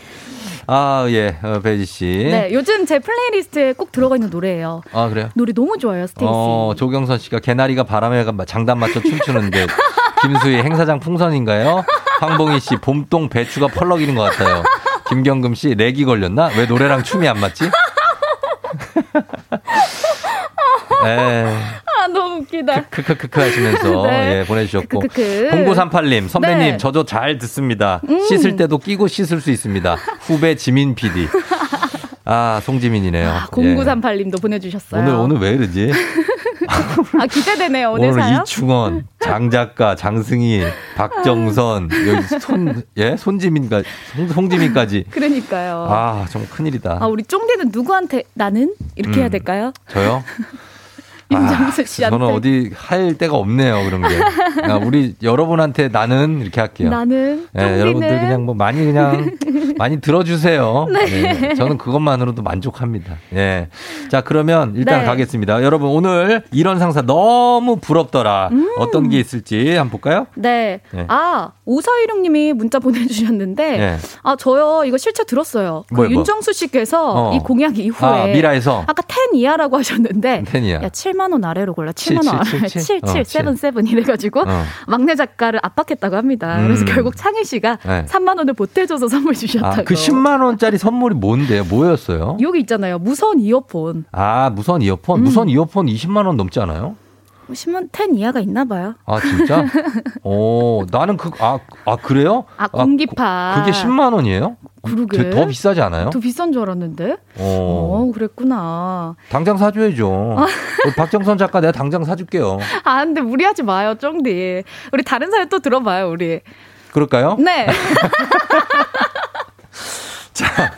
아, 예, 어, 혜지 씨. 네, 요즘 제 playlist에 꼭 들어가 있는 노래예요. 아, 그래요? 노래 너무 좋아요, 스테이시. 어, 조경선 씨가 개나리가 바람에 가- 장단 맞춰 춤추는데 김수희 행사장 풍선인가요? 황봉희 씨 봄동 배추가 펄럭이는 것 같아요. 김경금 씨 렉이 걸렸나? 왜 노래랑 춤이 안 맞지? 에 아 너무 웃기다. 크크크크 하시면서 네. 예, 보내주셨고 크크크크. 0938님 선배님 네. 저도 잘 듣습니다. 음. 씻을 때도 끼고 씻을 수 있습니다. 후배 지민 PD. 아 송지민이네요. 예. 0938님도 보내주셨어요. 오늘 오늘 왜 이러지? 아 기대되네요 오늘, 오늘. 이충원, 장 작가, 장승희, 박정선, 여기 손, 예, 손지민까지, 송, 송지민까지. 그러니까요. 아, 아, 정말 큰일이다. 우리 쫑디는 누구한테 나는 이렇게 해야 음. 될까요? 저요? 임정수 씨한테. 저는 어디 할 데가 없네요, 그런 게. 아, 우리 여러분한테 나는 이렇게 할게요. 나는 예, 쫑디는 여러분들 그냥 뭐 많이 그냥 많이 들어주세요. 네. 예, 저는 그것만으로도 만족합니다. 예. 자, 그러면 일단 네. 가겠습니다. 여러분 오늘 이런 상사 너무 부럽더라. 어떤 게 있을지 한번 볼까요? 네. 예. 아, 오서희룡님이 문자 보내주셨는데, 예. 아, 저요, 이거 실제 들었어요. 그 뭐? 윤정수 씨께서 어. 이 공약 이후에. 아, 미라에서? 아까 10 이하라고 하셨는데. 텐이야. 야, 7만 원 아래로 골라. 7만 원 아래. 7, 7, 7, 어, 7, 7 이래가지고. 어. 막내 작가를 압박했다고 합니다. 그래서 음. 결국 창희 씨가 네. 3만 원을 보태줘서 선물 주셨다고. 아, 그 10만 원짜리 선물이 뭔데요? 뭐였어요? 여기 있잖아요. 무선 이어폰. 아, 무선 이어폰. 음. 무선 이어폰 20만 원 넘지 않아요? 10만 10 이하가 있나 봐요. 아, 진짜? 어, 나는 그, 아, 아, 그래요? 아, 공기파. 그게 10만 원이에요? 그러게. 더 비싸지 않아요? 더 비싼 줄 알았는데. 어. 어, 그랬구나. 당장 사줘야죠. 아. 박정선 작가 내가 당장 사줄게요. 아, 근데 무리하지 마요, 쫑디. 우리 다른 사연 또 들어봐요, 우리. 그럴까요? 네. 자,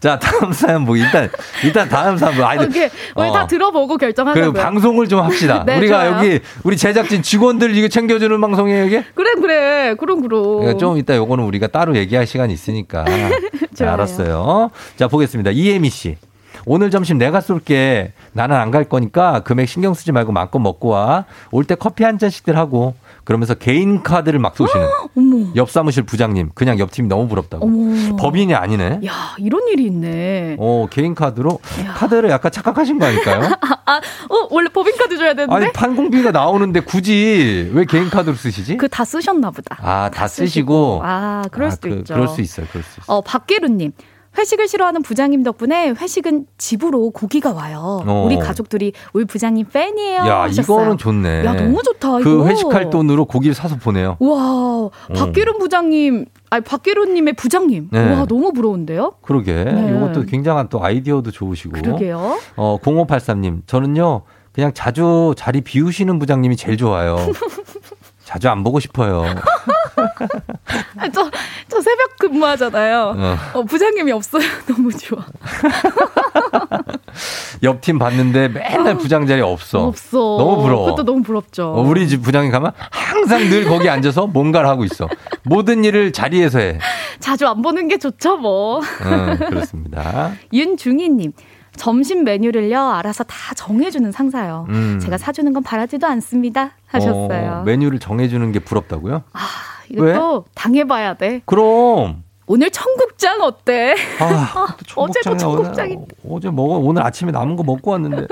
다음 사연 뭐, 일단, 일단 다음 사연 뭐, 아니, 오케이. 우리 어. 다 들어보고 결정하자고요. 그 방송을 좀 합시다. 네, 우리가 좋아요. 여기, 우리 제작진 직원들 이거 챙겨주는 방송이에요, 이게? 그래, 그래. 그럼, 그럼. 그러니까 좀 이따 요거는 우리가 따로 얘기할 시간이 있으니까. 자. 알았어요. 자, 보겠습니다. 이혜미 씨. 오늘 점심 내가 쏠게. 나는 안 갈 거니까 금액 신경 쓰지 말고 마음껏 먹고 와. 올 때 커피 한 잔씩들 하고. 그러면서 개인 카드를 막 쏘시는. 어머. 옆 사무실 부장님. 그냥 옆 팀이 너무 부럽다고. 어머. 법인이 아니네. 야, 이런 일이 있네. 어, 개인 카드로 카드를 약간 착각하신 거 아닐까요? 아, 어, 원래 법인 카드 줘야 되는데? 아니, 판공비가 나오는데 굳이 왜 개인 카드로 쓰시지? 그 다 쓰셨나 보다. 아, 다 쓰시고. 아, 그럴 아, 수도 그, 있죠. 그럴 수 있어요. 그럴 수 있어요. 어, 박계루님. 회식을 싫어하는 부장님 덕분에 회식은 집으로 고기가 와요. 어. 우리 가족들이 우리 부장님 팬이에요. 야, 하셨어요. 이거는 좋네. 야, 너무 좋다. 그 이거. 회식할 돈으로 고기를 사서 보내요. 와, 박계룬 부장님, 아니 박계룬님의 부장님. 네. 와, 너무 부러운데요. 그러게. 네. 이것도 굉장한 또 아이디어도 좋으시고. 그러게요. 어, 0583님. 저는요, 그냥 자주 자리 비우시는 부장님이 제일 좋아요. 자주 안 보고 싶어요. 아, 저, 저 새벽 근무하잖아요. 어. 어, 부장님이 없어요. 너무 좋아. 옆팀 봤는데 맨날 부장 자리 없어. 없어. 너무 부러워. 그것도 너무 부럽죠. 어, 우리 집 부장님 가면 항상 늘 거기 앉아서 뭔가를 하고 있어. 모든 일을 자리에서 해. 자주 안 보는 게 좋죠, 뭐. 어, 그렇습니다. 윤중희님. 점심 메뉴를요, 알아서 다 정해주는 상사요. 음. 제가 사주는 건 바라지도 않습니다. 하셨어요. 어, 메뉴를 정해주는 게 부럽다고요? 이것도 당해봐야 돼. 그럼. 오늘 청국장 어때? 아, 어제도 청국장이. 어제 먹어 오늘 아침에 남은 거 먹고 왔는데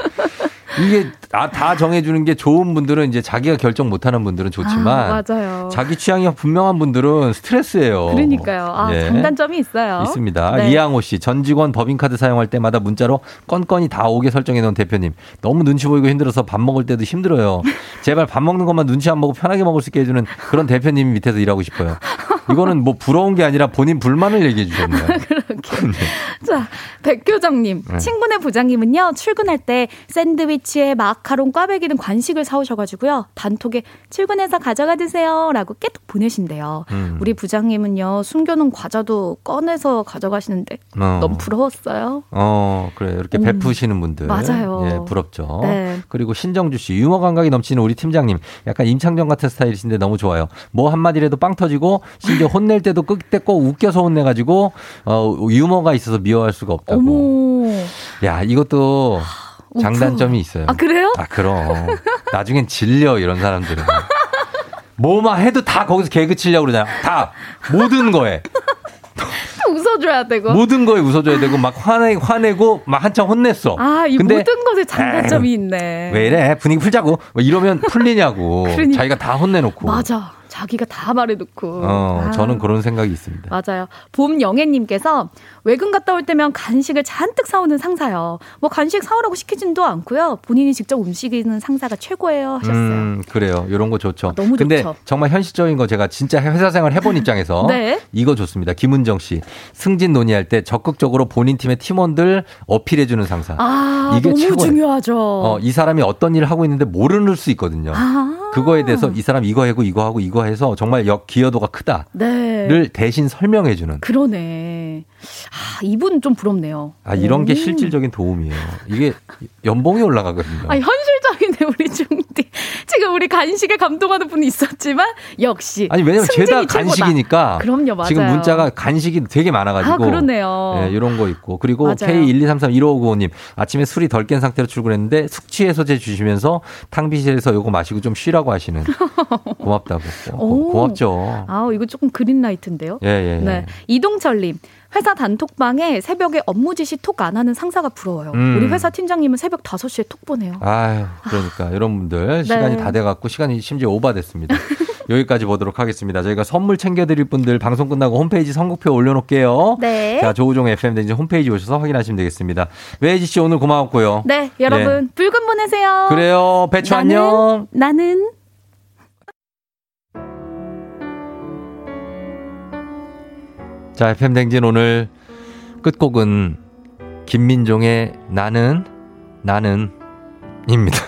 이게 다, 다 정해주는 게 좋은 분들은 이제 자기가 결정 못하는 분들은 좋지만 아, 맞아요. 자기 취향이 분명한 분들은 스트레스예요. 그러니까요. 아, 예. 장단점이 있어요. 있습니다. 네. 이양호 씨, 전 직원 법인카드 사용할 때마다 문자로 건건이 다 오게 설정해 놓은 대표님. 너무 눈치 보이고 힘들어서 밥 먹을 때도 힘들어요. 제발 밥 먹는 것만 눈치 안 보고 편하게 먹을 수 있게 해주는 그런 대표님 밑에서 일하고 싶어요. 이거는 뭐 부러운 게 아니라 본인 불만을 얘기해 주셨네요. 자, 백교정님. 네. 친구네 부장님은요, 출근할 때 샌드위치에 마카롱, 꽈배기 등 간식을 사오셔가지고요, 단톡에 출근해서 가져가 드세요. 라고 깨톡 보내신대요. 음. 우리 부장님은요, 숨겨놓은 과자도 꺼내서 가져가시는데, 어. 너무 부러웠어요. 어, 그래. 이렇게 음. 베푸시는 분들. 맞아요. 예, 부럽죠. 네. 그리고 신정주 씨, 유머 감각이 넘치는 우리 팀장님. 약간 임창정 같은 스타일이신데 너무 좋아요. 뭐 한마디라도 빵 터지고, 심 지어 혼낼 때도 끝때 꼭 웃겨서 혼내가지고, 어, 유머가 있어서 미워할 수가 없다고. 어머. 야, 이것도 장단점이 있어요. 아, 그래요? 아, 그럼. 나중엔 질려, 이런 사람들은. 뭐만 해도 다 거기서 개그 치려고 그러잖아. 다. 모든 거에. 웃어줘야 되고. 모든 거에 웃어줘야 되고, 막 화내, 화내고, 막 한참 혼냈어. 아, 이 근데 모든 것에 장단점이 있네. 왜 이래? 분위기 풀자고. 뭐 이러면 풀리냐고. 그러니까. 자기가 다 혼내놓고. 맞아. 자기가 다 말해놓고. 어, 아. 저는 그런 생각이 있습니다. 맞아요. 봄영애님께서 외근 갔다 올 때면 간식을 잔뜩 사오는 상사요. 뭐 간식 사오라고 시키진도 않고요. 본인이 직접 움직이는 상사가 최고예요. 하셨어요. 음, 그래요. 이런 거 좋죠. 너무 근데 좋죠. 정말 현실적인 거 제가 진짜 회사 생활 해본 입장에서 네. 이거 좋습니다. 김은정 씨. 승진 논의할 때 적극적으로 본인 팀의 팀원들 어필해주는 상사. 아, 이게 너무 최고예요. 중요하죠. 어, 이 사람이 어떤 일을 하고 있는데 모르는 수 있거든요. 아. 그거에 대해서 이 사람 이거 하고 이거 하고 이거 해서 정말 역 기여도가 크다를 네. 대신 설명해주는. 그러네. 아, 이분 좀 부럽네요. 아 이런 게 오. 실질적인 도움이에요. 이게 연봉이 올라가거든요. 아, 현실적이네, 우리 중디. 지금 우리 간식에 감동하는 분이 있었지만, 역시. 아니 왜냐면 죄다. 간식이니까 그럼요, 맞아요. 지금 문자가 간식이 되게 많아가지고 아, 그러네요. 예, 이런 거 있고 그리고 맞아요. K123315595님 아침에 술이 덜 깬 상태로 출근했는데 숙취 해소제 주시면서 탕비실에서 요거 마시고 좀 쉬라고 하시는 고맙다고 어, 고, 오. 고맙죠. 아, 이거 조금 그린라이트인데요. 예, 예, 예. 네. 이동철님. 회사 단톡방에 새벽에 업무 지시 톡 안 하는 상사가 부러워요. 음. 우리 회사 팀장님은 새벽 5시에 톡 보내요. 아유, 그러니까 여러분들 시간이 네. 다 돼갖고 시간이 심지어 오바됐습니다. 여기까지 보도록 하겠습니다. 저희가 선물 챙겨드릴 분들 방송 끝나고 홈페이지 선곡표 올려놓을게요. 네. 자, 조우종 FM 댕진 홈페이지 오셔서 확인하시면 되겠습니다. 외혜지 씨 오늘 고마웠고요. 네, 여러분 붉은 보내세요. 그래요. 배추 나는- 안녕. 나는 자, FM 댕진 오늘 끝곡은 김민종의 나는 나는 입니다.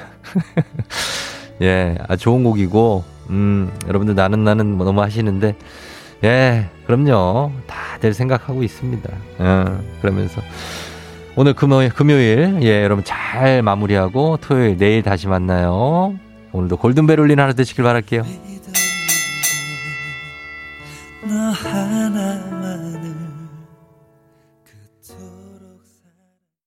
예, 아, 좋은 곡이고, 음, 여러분들 나는 나는 뭐 너무 하시는데, 예, 그럼요. 다들 생각하고 있습니다. 어, 그러면서. 오늘 금요일, 금요일, 예, 여러분 잘 마무리하고 토요일, 내일 다시 만나요. 오늘도 골든벨 울린 하루 되시길 바랄게요.